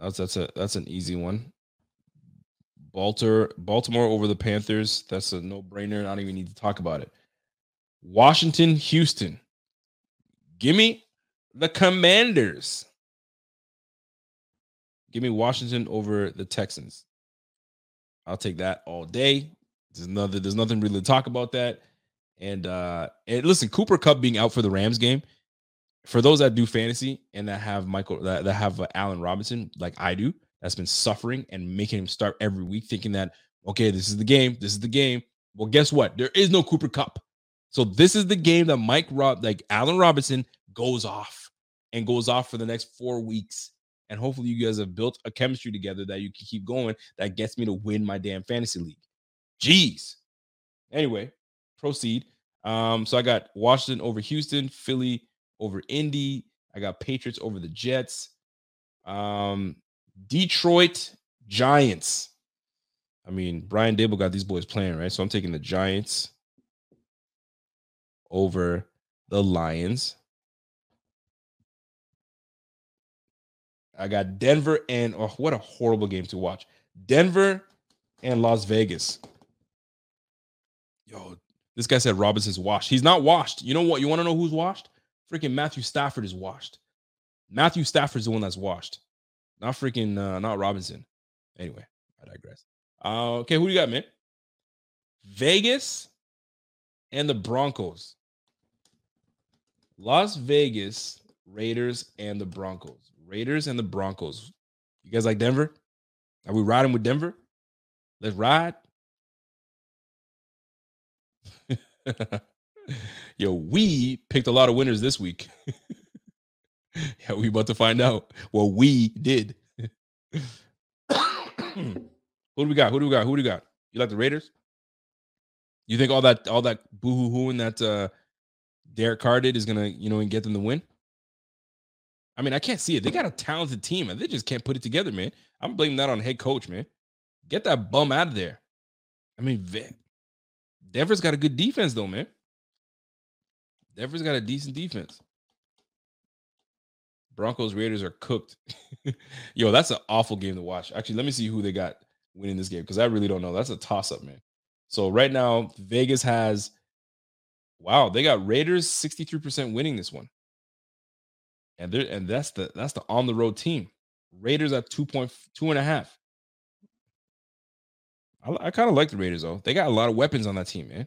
That's that's a that's an easy one. Baltimore, Baltimore over the Panthers. That's a no-brainer. I don't even need to talk about it. Washington, Houston. Give me the Commanders. Give me Washington over the Texans. I'll take that all day. There's there's nothing really to talk about that. And uh and listen, Cooper Kupp being out for the Rams game, for those that do fantasy and that have Michael that, that have uh, Allen Robinson like I do, that's been suffering and making him start every week thinking that okay, this is the game, this is the game. Well, guess what? There is no Cooper Kupp. So this is the game that Mike Rob like Allen Robinson goes off and goes off for the next 4 weeks. And hopefully you guys have built a chemistry together that you can keep going that gets me to win my damn fantasy league. Jeez. Anyway, proceed. Um, so I got Washington over Houston, Philly over Indy. I got Patriots over the Jets. Um, Detroit Giants. I mean, Brian Daboll got these boys playing, right? So I'm taking the Giants over the Lions. I got Denver and oh, what a horrible game to watch. Denver and Las Vegas. Yo, this guy said Robinson's washed. He's not washed. You know what? You want to know who's washed? Freaking Matthew Stafford is washed. Matthew Stafford's the one that's washed, not freaking uh, not Robinson. Anyway, I digress. Uh, okay, who do you got, man? Vegas and the Broncos. Las Vegas Raiders and the Broncos. Raiders and the Broncos. You guys like Denver? Are we riding with Denver? Let's ride. Yo, we picked a lot of winners this week. yeah, we about to find out what we did. Who do we got? Who do we got? Who do we got? You like the Raiders? You think all that all that boo hoo hoo and that uh Derek Carr did is gonna, you know, and get them the win? I mean, I can't see it. They got a talented team and they just can't put it together, man. I'm blaming that on head coach, man. Get that bum out of there. I mean, Denver's got a good defense, though, man. Denver's got a decent defense. Broncos Raiders are cooked. Yo, that's an awful game to watch. Actually, let me see who they got winning this game because I really don't know. That's a toss up, man. So right now, Vegas has wow, they got Raiders 63% winning this one. And they're and that's the that's the on the road team. Raiders at two point two and a half. I, I kind of like the Raiders though. They got a lot of weapons on that team, man.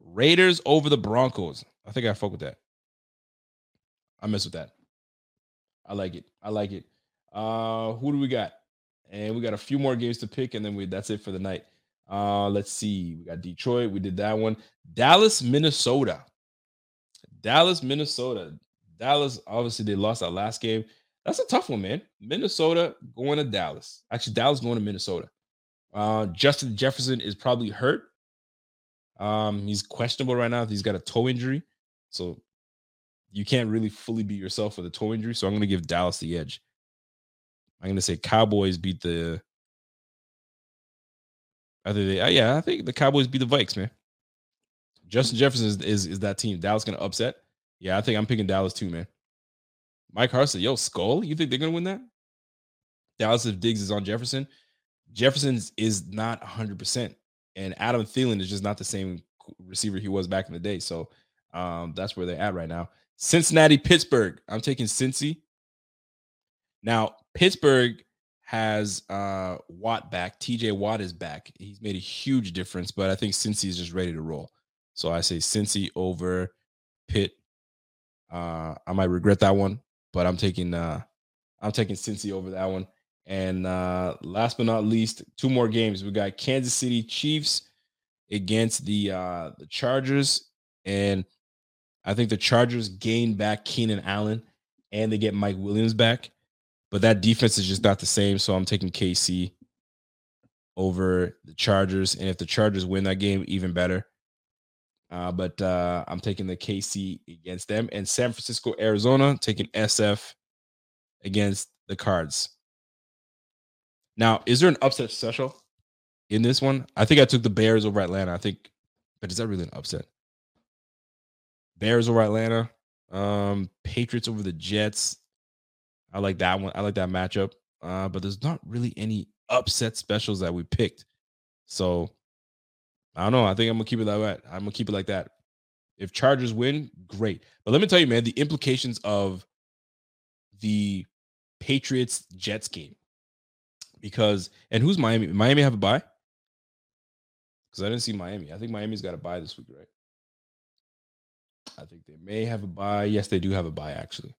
Raiders over the Broncos. I think I fuck with that. I mess with that. I like it. I like it. Uh, who do we got? And we got a few more games to pick, and then we that's it for the night. Uh, let's see. We got Detroit. We did that one. Dallas, Minnesota. Dallas, Minnesota. Dallas, obviously, they lost that last game. That's a tough one, man. Minnesota going to Dallas. Actually, Dallas going to Minnesota. Uh, Justin Jefferson is probably hurt. Um, he's questionable right now. He's got a toe injury, so you can't really fully be yourself with a toe injury. So I'm going to give Dallas the edge. I'm going to say Cowboys beat the. I think they, uh, yeah, I think the Cowboys beat the Vikes, man. Justin Jefferson is, is, is that team. Dallas going to upset. Yeah, I think I'm picking Dallas too, man. Mike Harson, yo, Skull, you think they're going to win that? Dallas if Diggs is on Jefferson. Jefferson is not 100%. And Adam Thielen is just not the same receiver he was back in the day. So um, that's where they're at right now. Cincinnati, Pittsburgh. I'm taking Cincy. Now, Pittsburgh has uh, Watt back. TJ Watt is back. He's made a huge difference, but I think Cincy is just ready to roll. So I say Cincy over Pitt. Uh, I might regret that one, but I'm taking uh, I'm taking Cincy over that one. And uh, last but not least, two more games. We got Kansas City Chiefs against the uh, the Chargers, and I think the Chargers gain back Keenan Allen and they get Mike Williams back, but that defense is just not the same. So I'm taking KC over the Chargers, and if the Chargers win that game, even better. Uh, but uh, I'm taking the KC against them, and San Francisco, Arizona, taking SF against the Cards. Now, is there an upset special in this one? I think I took the Bears over Atlanta. I think, but is that really an upset? Bears over Atlanta, um, Patriots over the Jets. I like that one. I like that matchup. Uh, but there's not really any upset specials that we picked. So I don't know. I think I'm gonna keep it like that. I'm gonna keep it like that. If Chargers win, great. But let me tell you, man, the implications of the Patriots Jets game because and who's Miami? Miami have a buy? Because I didn't see Miami. I think Miami's got a buy this week, right? I think they may have a buy. Yes, they do have a buy actually.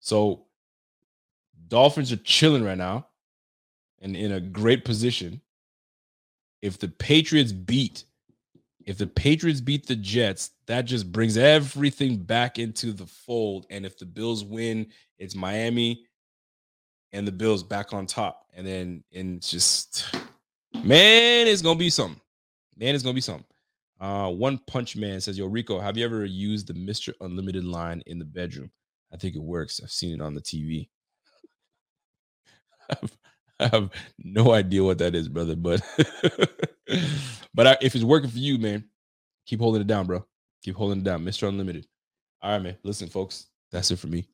So Dolphins are chilling right now and in a great position. If the Patriots beat, if the Patriots beat the Jets, that just brings everything back into the fold. And if the Bills win, it's Miami and the Bills back on top. And then and just man, it's gonna be something. Man, it's gonna be something. Uh, one punch man says, Yo, Rico, have you ever used the Mr. Unlimited line in the bedroom? I think it works. I've seen it on the TV. I have no idea what that is, brother. But but I, if it's working for you, man, keep holding it down, bro. Keep holding it down, Mr. Unlimited. All right, man. Listen, folks, that's it for me.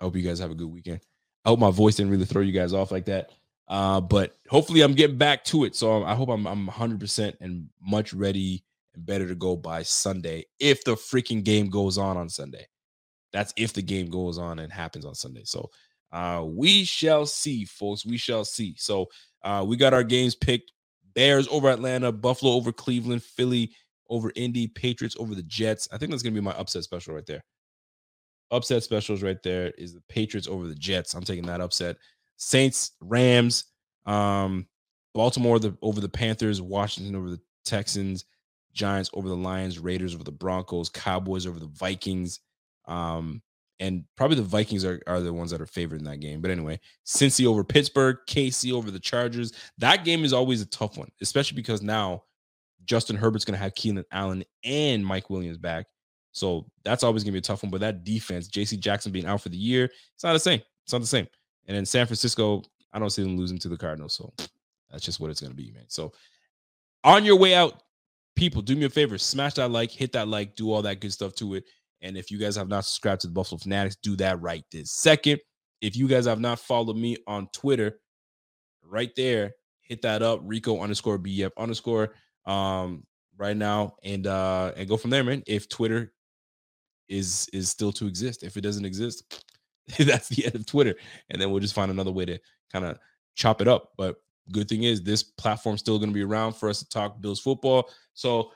I hope you guys have a good weekend. I hope my voice didn't really throw you guys off like that. Uh, but hopefully I'm getting back to it. So I hope I'm I'm 100% and much ready and better to go by Sunday if the freaking game goes on on Sunday. That's if the game goes on and happens on Sunday. So uh, we shall see, folks. We shall see. So uh, we got our games picked. Bears over Atlanta, Buffalo over Cleveland, Philly over Indy, Patriots over the Jets. I think that's gonna be my upset special right there. Upset specials right there is the Patriots over the Jets. I'm taking that upset. Saints, Rams, um, Baltimore the, over the Panthers, Washington over the Texans, Giants over the Lions, Raiders over the Broncos, Cowboys over the Vikings. Um, and probably the Vikings are, are the ones that are favored in that game. But anyway, Cincy over Pittsburgh, KC over the Chargers. That game is always a tough one, especially because now Justin Herbert's going to have Keenan Allen and Mike Williams back. So that's always going to be a tough one. But that defense, JC Jackson being out for the year, it's not the same. It's not the same. And in San Francisco, I don't see them losing to the Cardinals. So that's just what it's going to be, man. So on your way out, people, do me a favor, smash that like, hit that like, do all that good stuff to it. And if you guys have not subscribed to the Buffalo Fanatics, do that right this second. If you guys have not followed me on Twitter, right there, hit that up, Rico underscore BF underscore um right now and uh and go from there, man. If Twitter is is still to exist. If it doesn't exist, that's the end of Twitter. And then we'll just find another way to kind of chop it up. But good thing is this platform's still going to be around for us to talk Bills football. So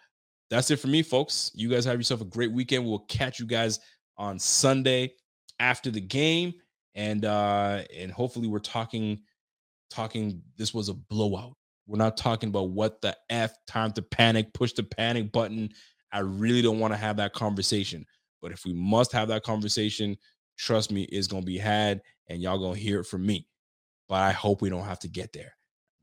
that's it for me, folks. You guys have yourself a great weekend. We'll catch you guys on Sunday after the game. And uh and hopefully we're talking talking this was a blowout. We're not talking about what the F time to panic, push the panic button. I really don't want to have that conversation. But if we must have that conversation, trust me, it's gonna be had, and y'all gonna hear it from me. But I hope we don't have to get there.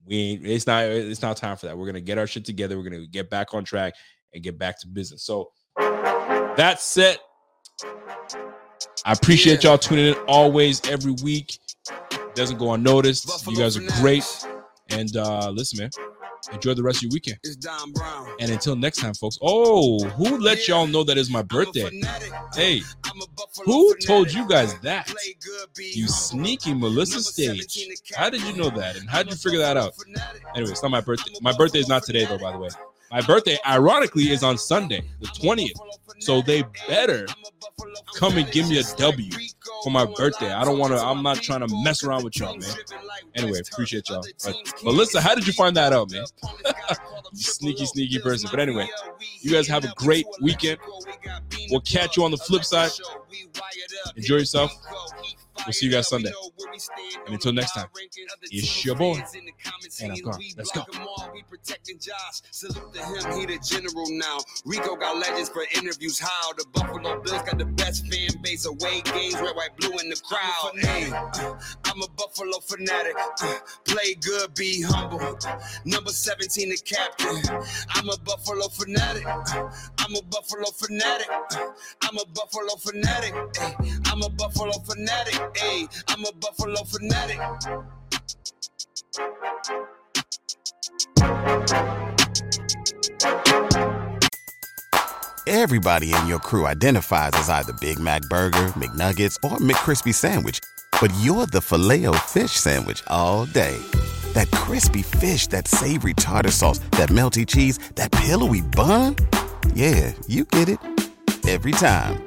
We it's not it's not time for that. We're gonna get our shit together. We're gonna get back on track and get back to business. So that's it. I appreciate y'all tuning in always every week. Doesn't go unnoticed. You guys are great. And uh listen, man. Enjoy the rest of your weekend. And until next time, folks. Oh, who let y'all know that is my birthday? Hey, who told you guys that? You sneaky Melissa Stage. How did you know that? And how did you figure that out? Anyway, it's not my birthday. My birthday is not today, though, by the way. My birthday, ironically, is on Sunday, the 20th. So they better come and give me a W for my birthday. I don't want to, I'm not trying to mess around with y'all, man. Anyway, appreciate y'all. Melissa, how did you find that out, man? sneaky, sneaky person. But anyway, you guys have a great weekend. We'll catch you on the flip side. Enjoy yourself. We'll see you guys Sunday. And until next time, it's your boy. And I'm gone. Let's go. Salute to him, he the general now. Rico got legends for interviews. How the Buffalo Bills got the best fan base away games, red, white, blue in the crowd. Hey, uh, I'm a Buffalo fanatic. Uh, play good, be humble. Number 17, the captain. I'm a Buffalo fanatic. Uh, I'm a Buffalo fanatic. I'm a Buffalo fanatic. Hey, I'm a Buffalo fanatic. Hey, I'm a Buffalo fanatic. Everybody in your crew identifies as either Big Mac Burger, McNuggets, or McCrispy Sandwich. But you're the filet fish Sandwich all day. That crispy fish, that savory tartar sauce, that melty cheese, that pillowy bun. Yeah, you get it every time.